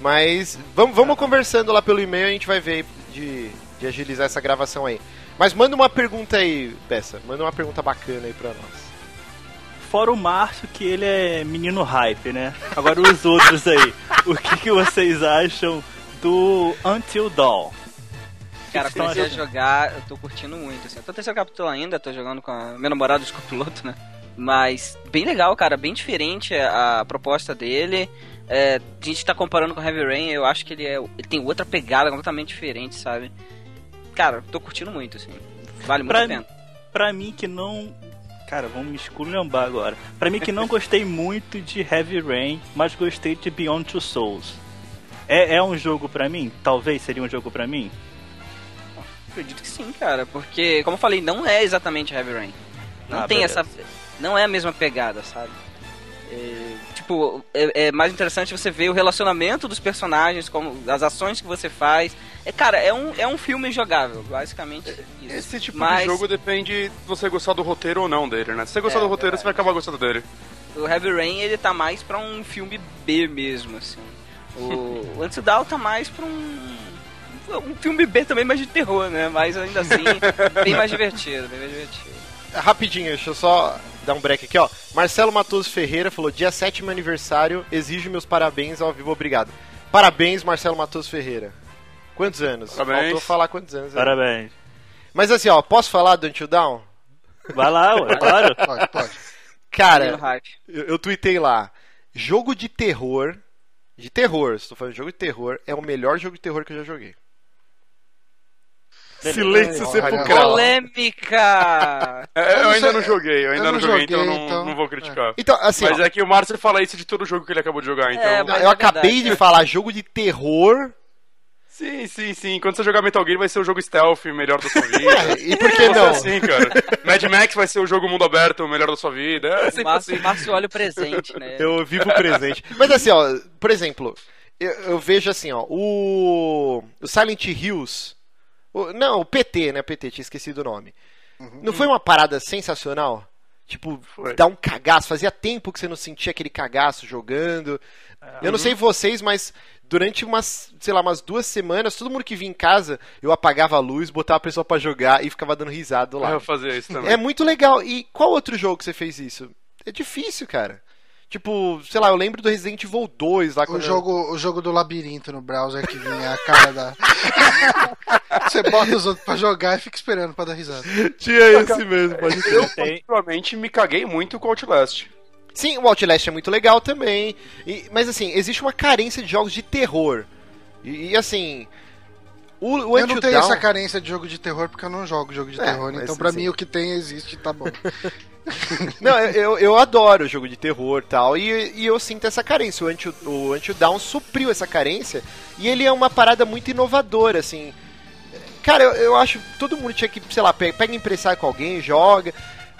Mas vamos, vamos conversando lá pelo e-mail, a gente vai ver de, de agilizar essa gravação aí. Mas manda uma pergunta aí, Peça. Manda uma pergunta bacana aí pra nós. Fora o Márcio, que ele é menino hype, né? Agora os outros aí. O que, que vocês acham do Until Dawn? Cara, comecei a jogar, eu tô curtindo muito, assim. Eu tô terceiro capítulo ainda, tô jogando com a... meu namorado, *laughs* o piloto, né? Mas bem legal, cara, bem diferente a proposta dele. É, a gente tá comparando com Heavy Rain, eu acho que ele, é, ele tem outra pegada completamente diferente, sabe? Cara, tô curtindo muito, assim. Vale muito pra, a pena. Pra mim que não. Cara, vamos me esculhambar agora. Pra mim que não *laughs* gostei muito de Heavy Rain, mas gostei de Beyond Two Souls. É, é um jogo pra mim? Talvez seria um jogo pra mim? Acredito que sim, cara, porque, como eu falei, não é exatamente Heavy Rain. Não ah, tem beleza. essa não é a mesma pegada, sabe? É, tipo, é, é, mais interessante você ver o relacionamento dos personagens, como as ações que você faz. É, cara, é um, é um filme jogável, basicamente. Isso. Esse tipo Mas... de jogo depende de você gostar do roteiro ou não dele, né? Se você gostar é, do roteiro, você vai acabar gostando dele. O Heavy Rain, ele tá mais pra um filme B mesmo, assim. O, o Antidown tá mais pra um um filme B também, mas de terror, né? Mas ainda assim, *laughs* bem mais divertido, bem mais divertido. Rapidinho, deixa eu só dar um break aqui, ó. Marcelo Matoso Ferreira falou: dia 7 meu aniversário, exijo meus parabéns ao vivo, obrigado. Parabéns, Marcelo Matoso Ferreira. Quantos anos? Parabéns. Faltou falar quantos anos. Parabéns. Mas assim, ó, posso falar do Until Down? Vai lá, ué, *laughs* claro. pode, pode. Cara, eu, eu tuitei lá. Jogo de terror. De terror, estou falando de jogo de terror, é o melhor jogo de terror que eu já joguei. Silêncio sepulcral. Polêmica! É, eu ainda não joguei, eu ainda eu não, joguei, joguei, então, não, então... não vou criticar. Então, assim, Mas ó, é que o Márcio fala isso de todo jogo que ele acabou de jogar, então. É, eu é acabei de falar jogo de terror. Sim, sim, sim. Quando você jogar Metal Gear vai ser o jogo stealth melhor da sua *laughs* vida. e por que não? assim, cara. Mad Max vai ser o jogo mundo aberto melhor da sua vida. É sempre Márcio, assim. Márcio olha o presente, né? Eu vivo o presente. Mas assim, ó, por exemplo, eu, eu vejo assim, ó, o, o Silent Hills o, não, o PT, né? O PT, tinha esquecido o nome. Uhum. Não foi uma parada sensacional? Tipo, foi. dar um cagaço. Fazia tempo que você não sentia aquele cagaço jogando. Uhum. Eu não sei vocês, mas durante umas, sei lá, umas duas semanas, todo mundo que vinha em casa, eu apagava a luz, botava a pessoa para jogar e ficava dando risada lá. Eu fazia isso também. É muito legal. E qual outro jogo que você fez isso? É difícil, cara. Tipo, sei lá, eu lembro do Resident Evil 2 lá o jogo, eu... O jogo do labirinto no browser que vinha a cara da. *laughs* Você bota os outros pra jogar e fica esperando pra dar risada. Tinha esse mesmo, pode ser. Eu, particularmente, me caguei muito com o Outlast. Sim, o Outlast é muito legal também. E, mas assim, existe uma carência de jogos de terror. E, e assim. O, o eu não tenho Down... essa carência de jogo de terror porque eu não jogo jogo de é, terror. Então, pra assim... mim, o que tem existe, tá bom. *laughs* *laughs* Não, eu, eu adoro jogo de terror tal, e, e eu sinto essa carência. O Until, o Until Down supriu essa carência, e ele é uma parada muito inovadora, assim. Cara, eu, eu acho que todo mundo tinha que, sei lá, pega, pega emprestar com alguém, joga.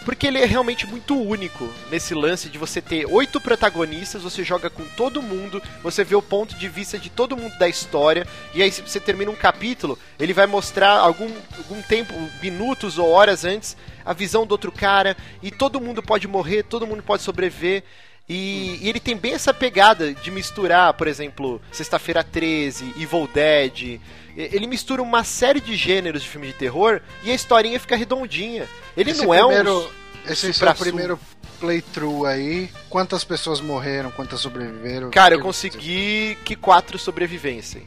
Porque ele é realmente muito único nesse lance de você ter oito protagonistas, você joga com todo mundo, você vê o ponto de vista de todo mundo da história, e aí se você termina um capítulo, ele vai mostrar algum, algum tempo, minutos ou horas antes, a visão do outro cara, e todo mundo pode morrer, todo mundo pode sobreviver. E, e, ele tem bem essa pegada de misturar, por exemplo, Sexta-feira 13, Evil Dead. Ele mistura uma série de gêneros de filme de terror e a historinha fica redondinha. Ele esse não é primeiro, um. Esse é o primeiro playthrough aí. Quantas pessoas morreram, quantas sobreviveram? Cara, eu consegui que quatro sobrevivessem.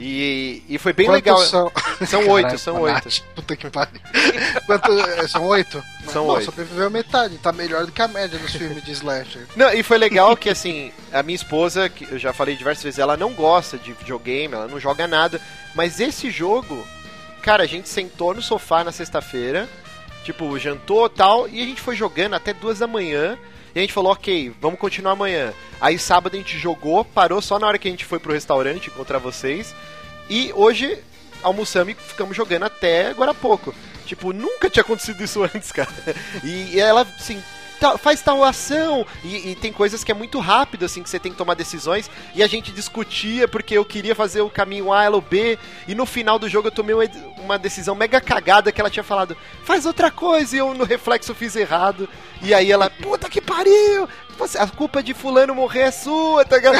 E, e foi bem Quantos legal. São, *laughs* São oito, são oito. Puta que pariu. Quanto... São oito? São Pô, oito. sobreviveu metade, tá melhor do que a média dos filmes de slasher. *laughs* Não, e foi legal que, assim, a minha esposa, que eu já falei diversas vezes, ela não gosta de videogame, ela não joga nada. Mas esse jogo, cara, a gente sentou no sofá na sexta-feira, tipo, jantou tal, e a gente foi jogando até duas da manhã. E a gente falou, ok, vamos continuar amanhã. Aí sábado a gente jogou, parou só na hora que a gente foi pro restaurante encontrar vocês. E hoje almoçamos e ficamos jogando até agora há pouco. Tipo, nunca tinha acontecido isso *laughs* antes, cara. E ela, assim, faz tal ação. E, e, tem coisas que é muito rápido, assim, que você tem que tomar decisões. E a gente discutia porque eu queria fazer o caminho A, ou B. E no final do jogo eu tomei uma, uma decisão mega cagada que ela tinha falado, faz outra coisa. E eu no reflexo fiz errado. E aí ela, puta que pariu! A culpa de fulano morrer é sua, tá ligado?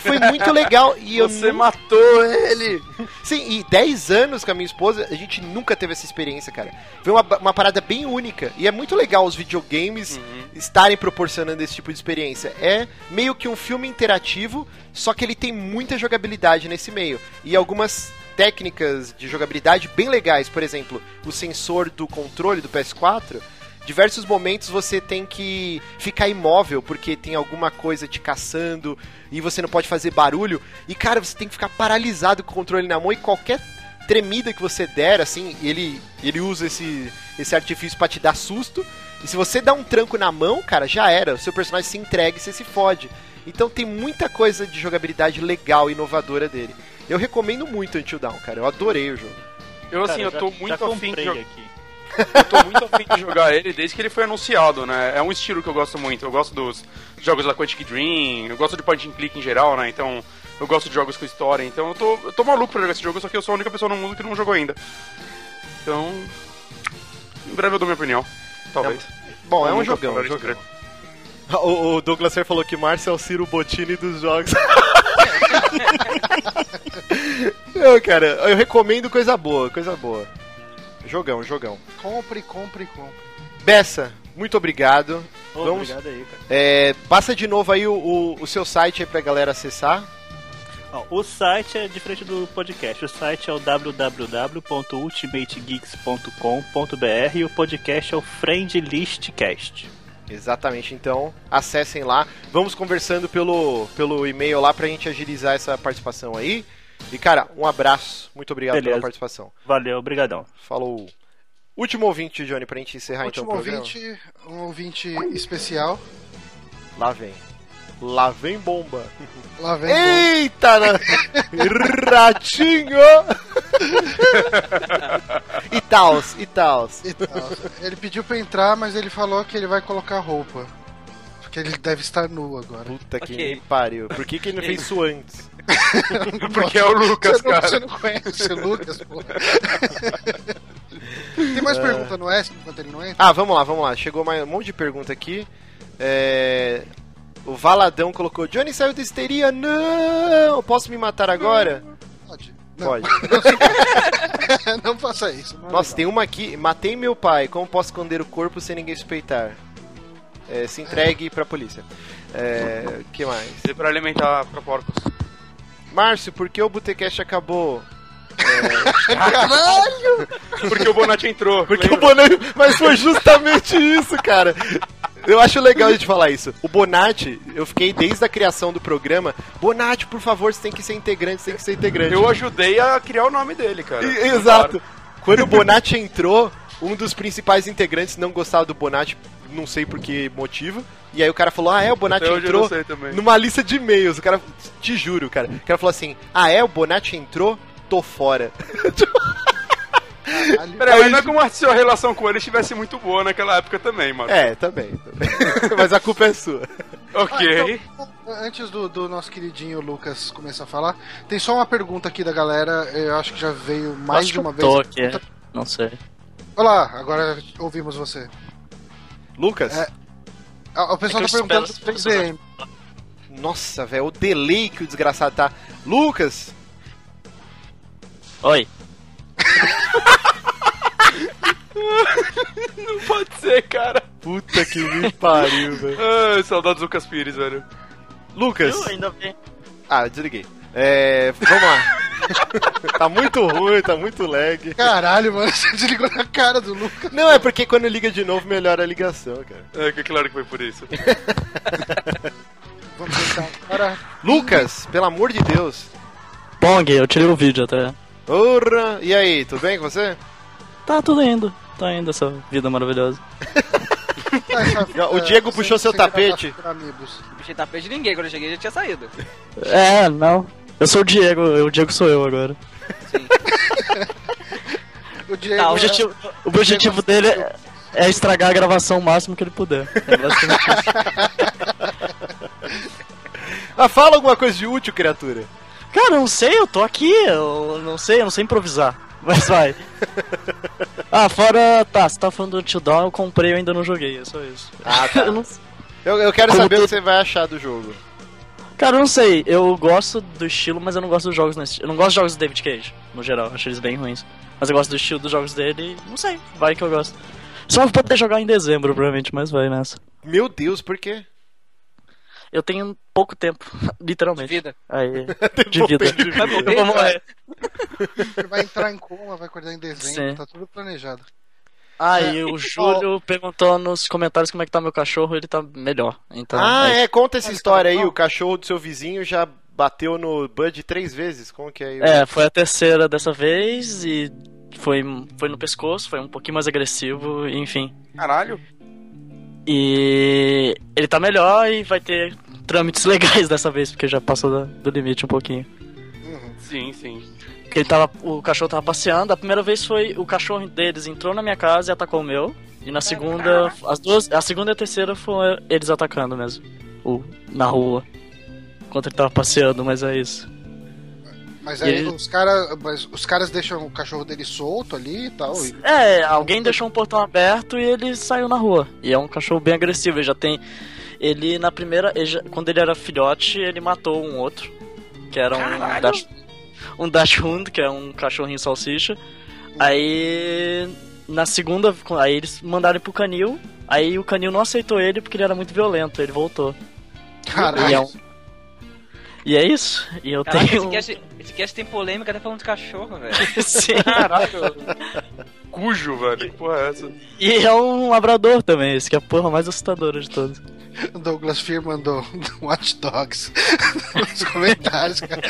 Foi muito legal. E Você matou ele! Sim, e 10 anos com a minha esposa, a gente nunca teve essa experiência, cara. Foi uma, uma parada bem única. E é muito legal os videogames uhum. estarem proporcionando esse tipo de experiência. É meio que um filme interativo, só que ele tem muita jogabilidade nesse meio. E algumas técnicas de jogabilidade bem legais. Por exemplo, o sensor do controle do PS4 diversos momentos você tem que ficar imóvel porque tem alguma coisa te caçando e você não pode fazer barulho. E cara, você tem que ficar paralisado com o controle na mão e qualquer tremida que você der, assim, ele, ele usa esse, esse artifício para te dar susto. E se você dá um tranco na mão, cara, já era. O seu personagem se entrega e você se fode. Então tem muita coisa de jogabilidade legal e inovadora dele. Eu recomendo muito Until Dawn, cara. Eu adorei o jogo. Eu, assim, Cara, eu tô já, muito já afim de jogar. aqui. Eu tô muito afim de jogar ele desde que ele foi anunciado, né? É um estilo que eu gosto muito. Eu gosto dos jogos da Quantic Dream, eu gosto de point and click em geral, né? Então, eu gosto de jogos com história. Então, eu tô, eu tô maluco pra jogar esse jogo, só que eu sou a única pessoa no mundo que não jogou ainda. Então, em breve eu dou minha opinião. Talvez. Bom, é um Nunca jogão, é um jogão. *laughs* O, o Douglas Fer falou que Márcio é o Ciro Bottini dos jogos. *laughs* Não, cara, eu recomendo coisa boa, coisa boa. Jogão, jogão. Compre, compre, compre. Bessa, muito obrigado. Ô, Vamos- Obrigado aí, cara. É, passa de novo aí o, o, o seu site aí pra galera acessar. Ó, o site é diferente do podcast. O site é o www.ultimategeeks.com.br e o podcast é o Friendlistcast. Exatamente, então acessem lá. Vamos conversando pelo, pelo e-mail lá pra gente agilizar essa participação aí. E cara, um abraço. Muito obrigado Beleza. pela participação. Valeu, obrigadão. Falou. Último ouvinte, Johnny, pra gente encerrar Último então o programa. ouvinte, um ouvinte especial. Lá vem. Lá vem bomba. Lá vem. Eita! na- *laughs* Ratinho! e tals, e tals. E tal. Ele pediu pra entrar, mas ele falou que ele vai colocar roupa. Porque ele deve estar nu agora. Puta que Ok. me pariu. Por que, que ele não fez isso antes? *laughs* Porque é o Lucas, Você não, cara. você não conhece o Lucas, pô. Tem mais pergunta no S enquanto ele não entra? Ah, vamos lá, vamos lá. Chegou mais um monte de pergunta aqui. É... O Valadão colocou: Johnny saiu da histeria? Não! Posso me matar agora? Pode. Não, Pode. *laughs* não faça isso. não é Nossa, legal. tem uma aqui. Matei meu pai. Como posso esconder o corpo sem ninguém suspeitar? É, se entregue pra polícia. É, que mais? É pra alimentar pra porcos. Márcio, por que o Botecast acabou? Porque o Bonatti entrou. Porque lembra? o Bonatti. Mas foi justamente isso, cara. Eu acho legal a gente falar isso. O Bonatti, eu fiquei desde a criação do programa. Bonatti, por favor, você tem que ser integrante, você tem que ser integrante. Eu ajudei a criar o nome dele, cara. E- Exato. Quando o Bonatti entrou, um dos principais integrantes não gostava do Bonatti, não sei por que motivo. E aí o cara falou: Ah, é, o Bonatti Até entrou numa lista de e-mails. O cara, te juro, cara. O cara falou assim: Ah, é, o Bonatti entrou? Tô fora. *laughs* Peraí, mas não é como a sua relação com ele estivesse muito boa naquela época também, mano. É, também. também. *laughs* mas a culpa é sua. Ok. Ah, então, antes do, do, nosso queridinho Lucas começar a falar, tem só uma pergunta aqui da galera. Eu acho que já veio mais acho de uma que vez. Tô aqui. Não sei. Olá, agora ouvimos você. Lucas? É, o pessoal é tá perguntando se fez DM. Nossa, velho, o delay que o desgraçado tá. Lucas! Oi. *laughs* Não pode ser, cara. Puta que me pariu, velho. Ai, saudades do Lucas Pires, velho. Lucas! Eu ainda vi. Ah, desliguei. É. Vamos lá. *laughs* tá muito ruim, tá muito lag. Caralho, mano, você desligou na cara do Lucas. Não, é porque quando liga de novo melhora a ligação, cara. É, que claro que foi por isso. *laughs* Vamos tentar agora. Lucas, pelo amor de Deus. Pong, eu tirei o vídeo até. Ora! E aí, tudo bem com você? Tá tudo indo. Tá indo essa vida maravilhosa. *laughs* O Diego puxou seu tapete. Não puxei tapete de ninguém, quando eu cheguei já tinha saído. É, não. Eu sou o Diego, o Diego sou eu agora. Sim. *laughs* O Diego. Tá, o objetivo, o objetivo dele é, é estragar a gravação o máximo que ele puder. É basicamente isso. *laughs* Ah, fala alguma coisa de útil, criatura. Cara, eu não sei, eu tô aqui, eu não sei, eu não sei improvisar. Mas vai. *laughs* Ah, fora. Tá, você tá falando do Until Dawn, eu comprei eu ainda não joguei, é só isso. Ah, tá. Eu não- Eu, eu quero Como saber o tu- que você vai achar do jogo. Cara, eu não sei, eu gosto do estilo, mas eu não gosto dos jogos nesse Eu não gosto dos jogos do David Cage, no geral, acho eles bem ruins. Mas eu gosto do estilo dos jogos dele e não sei, vai que eu gosto. Só vou poder jogar em dezembro, provavelmente, mas vai nessa. Meu Deus, por quê? Eu tenho pouco tempo, *laughs* De literalmente. vida. Aí, *laughs* de vida. Vai vou morrer. Ele *laughs* vai entrar em coma, vai acordar em dezembro, Sim. tá tudo planejado. Ah, É, e o e- Júlio perguntou nos comentários como é que tá meu cachorro, ele tá melhor. Então, Ah, é. é, conta essa história aí. O cachorro do seu vizinho já bateu no Bud três vezes. Como que é aí? É, foi a terceira dessa vez e foi, foi no pescoço, foi um pouquinho mais agressivo, enfim. Caralho. E ele tá melhor e vai ter trâmites *laughs* legais dessa vez, porque já passou do limite um pouquinho. Uhum. Sim, sim. Ele tava, o cachorro tava passeando, a primeira vez foi o cachorro deles entrou na minha casa e atacou o meu. E na segunda, as duas, a segunda e a terceira foram eles atacando mesmo, o, na rua. Enquanto ele tava passeando, mas é isso. Mas aí ele- os caras. Mas os caras deixam o cachorro dele solto ali e tal. E... É, alguém deixou um portão aberto e ele saiu na rua. E é um cachorro bem agressivo, ele já tem. Ele na primeira. ele já- quando ele era filhote, ele matou um outro. Que era um Dash, um Dachshund, que é um cachorrinho salsicha. Aí. Na segunda. Aí eles mandaram ele pro canil. Aí o canil não aceitou ele porque ele era muito violento, ele voltou. E é, Caralho. um- e é isso. E eu Caraca, tenho. esse cast, esse cast tem polêmica até falando de cachorro, velho. *laughs* Sim. Caralho. Cujo, velho. Que porra é essa? E é um labrador também, esse que é a porra mais assustadora de todos. O Douglas Firman do, do *laughs* Watch Dogs *laughs* nos comentários, cara.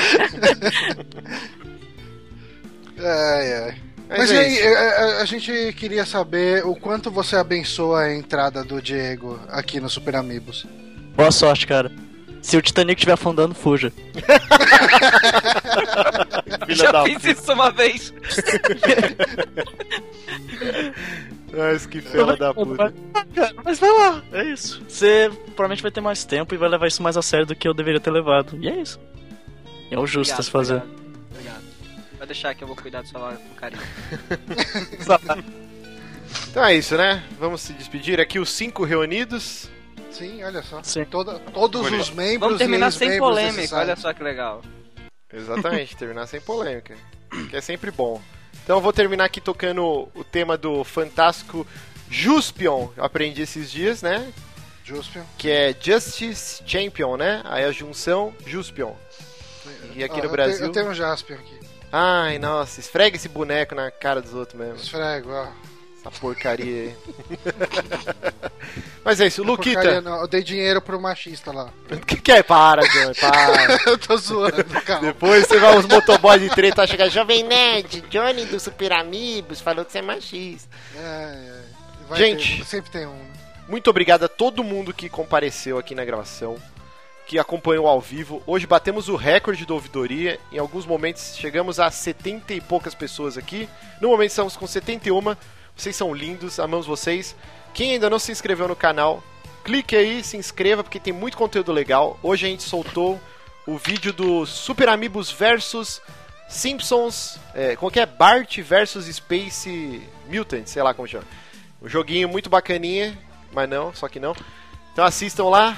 ai, ai. Mas Mas é e aí, isso. a, a- a gente queria saber o quanto você abençoa a entrada do Diego aqui no Super Amigos. Boa sorte, cara. Se o Titanic estiver afundando, fuja. *laughs* Filha Já da fiz isso uma vez. Mas que fela da puta. Mas vai lá, é isso. Você provavelmente vai ter mais tempo e vai levar isso mais a sério do que eu deveria ter levado. E é isso. É o justo a se fazer. Obrigado, obrigado. Vai deixar que eu vou cuidar do celular com carinho. *laughs* Então é isso, né? Vamos se despedir aqui, os cinco reunidos. Sim, olha só. Sim. Toda- todos Bonito. os membros Vamos terminar e sem polêmica, olha só que legal. Exatamente, terminar sem polêmica. Que é sempre bom. Então eu vou terminar aqui tocando o tema do fantástico Juspion. Eu aprendi esses dias, né? Juspion. Que é Justice Champion, né? Aí a junção Juspion. E aqui Ah, no eu Brasil. tenho- Eu tenho um Jaspion aqui. Ai, nossa, esfrega esse boneco na cara dos outros mesmo. Esfrego, ó. Essa porcaria aí. *laughs* Mas é isso, Porcaria Luquita. não, eu dei dinheiro pro machista lá. O *laughs* que, que é? Para, Johnny, para. *laughs* eu tô zoando, calma. Depois você vai uns motoboys de treta chegar, Jovem Nerd, Johnny do Super Amigos falou que você é machista. É, é. Gente. ter, sempre tem um. né? Muito obrigado a todo mundo que compareceu aqui na gravação. que acompanhou ao vivo. Hoje batemos o recorde do ouvidoria. Em alguns momentos chegamos a 70 e poucas pessoas aqui. No momento estamos com 71. Vocês são lindos, amamos vocês. Quem ainda não se inscreveu no canal, clique aí, se inscreva porque tem muito conteúdo legal. Hoje a gente soltou o vídeo do Super Amigos versus Simpsons, é, como que é? Bart versus Space Mutant, sei lá como chama. Um joguinho muito bacaninha, mas não, só que não. Então assistam lá.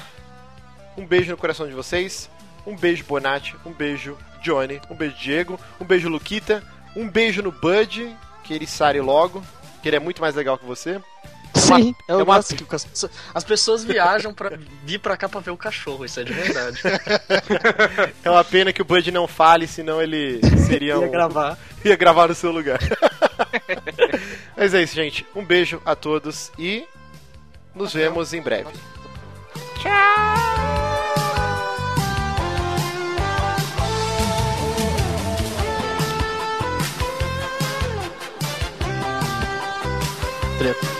Um beijo no coração de vocês. Um beijo, Bonatti. Um beijo, Johnny. Um beijo, Diego. Um beijo, Luquita. Um beijo no Bud, que ele sare logo, que ele é muito mais legal que você. Sim, é uma, eu é uma... que as pessoas, as pessoas viajam pra vir pra cá pra ver o cachorro, isso é de verdade. *laughs* é uma pena que o Bud não fale, senão ele seria ia um... gravar. *laughs* Ia gravar no seu lugar. *laughs* Mas é isso, gente. Um beijo a todos e nos vemos em breve. Tchau! Treta.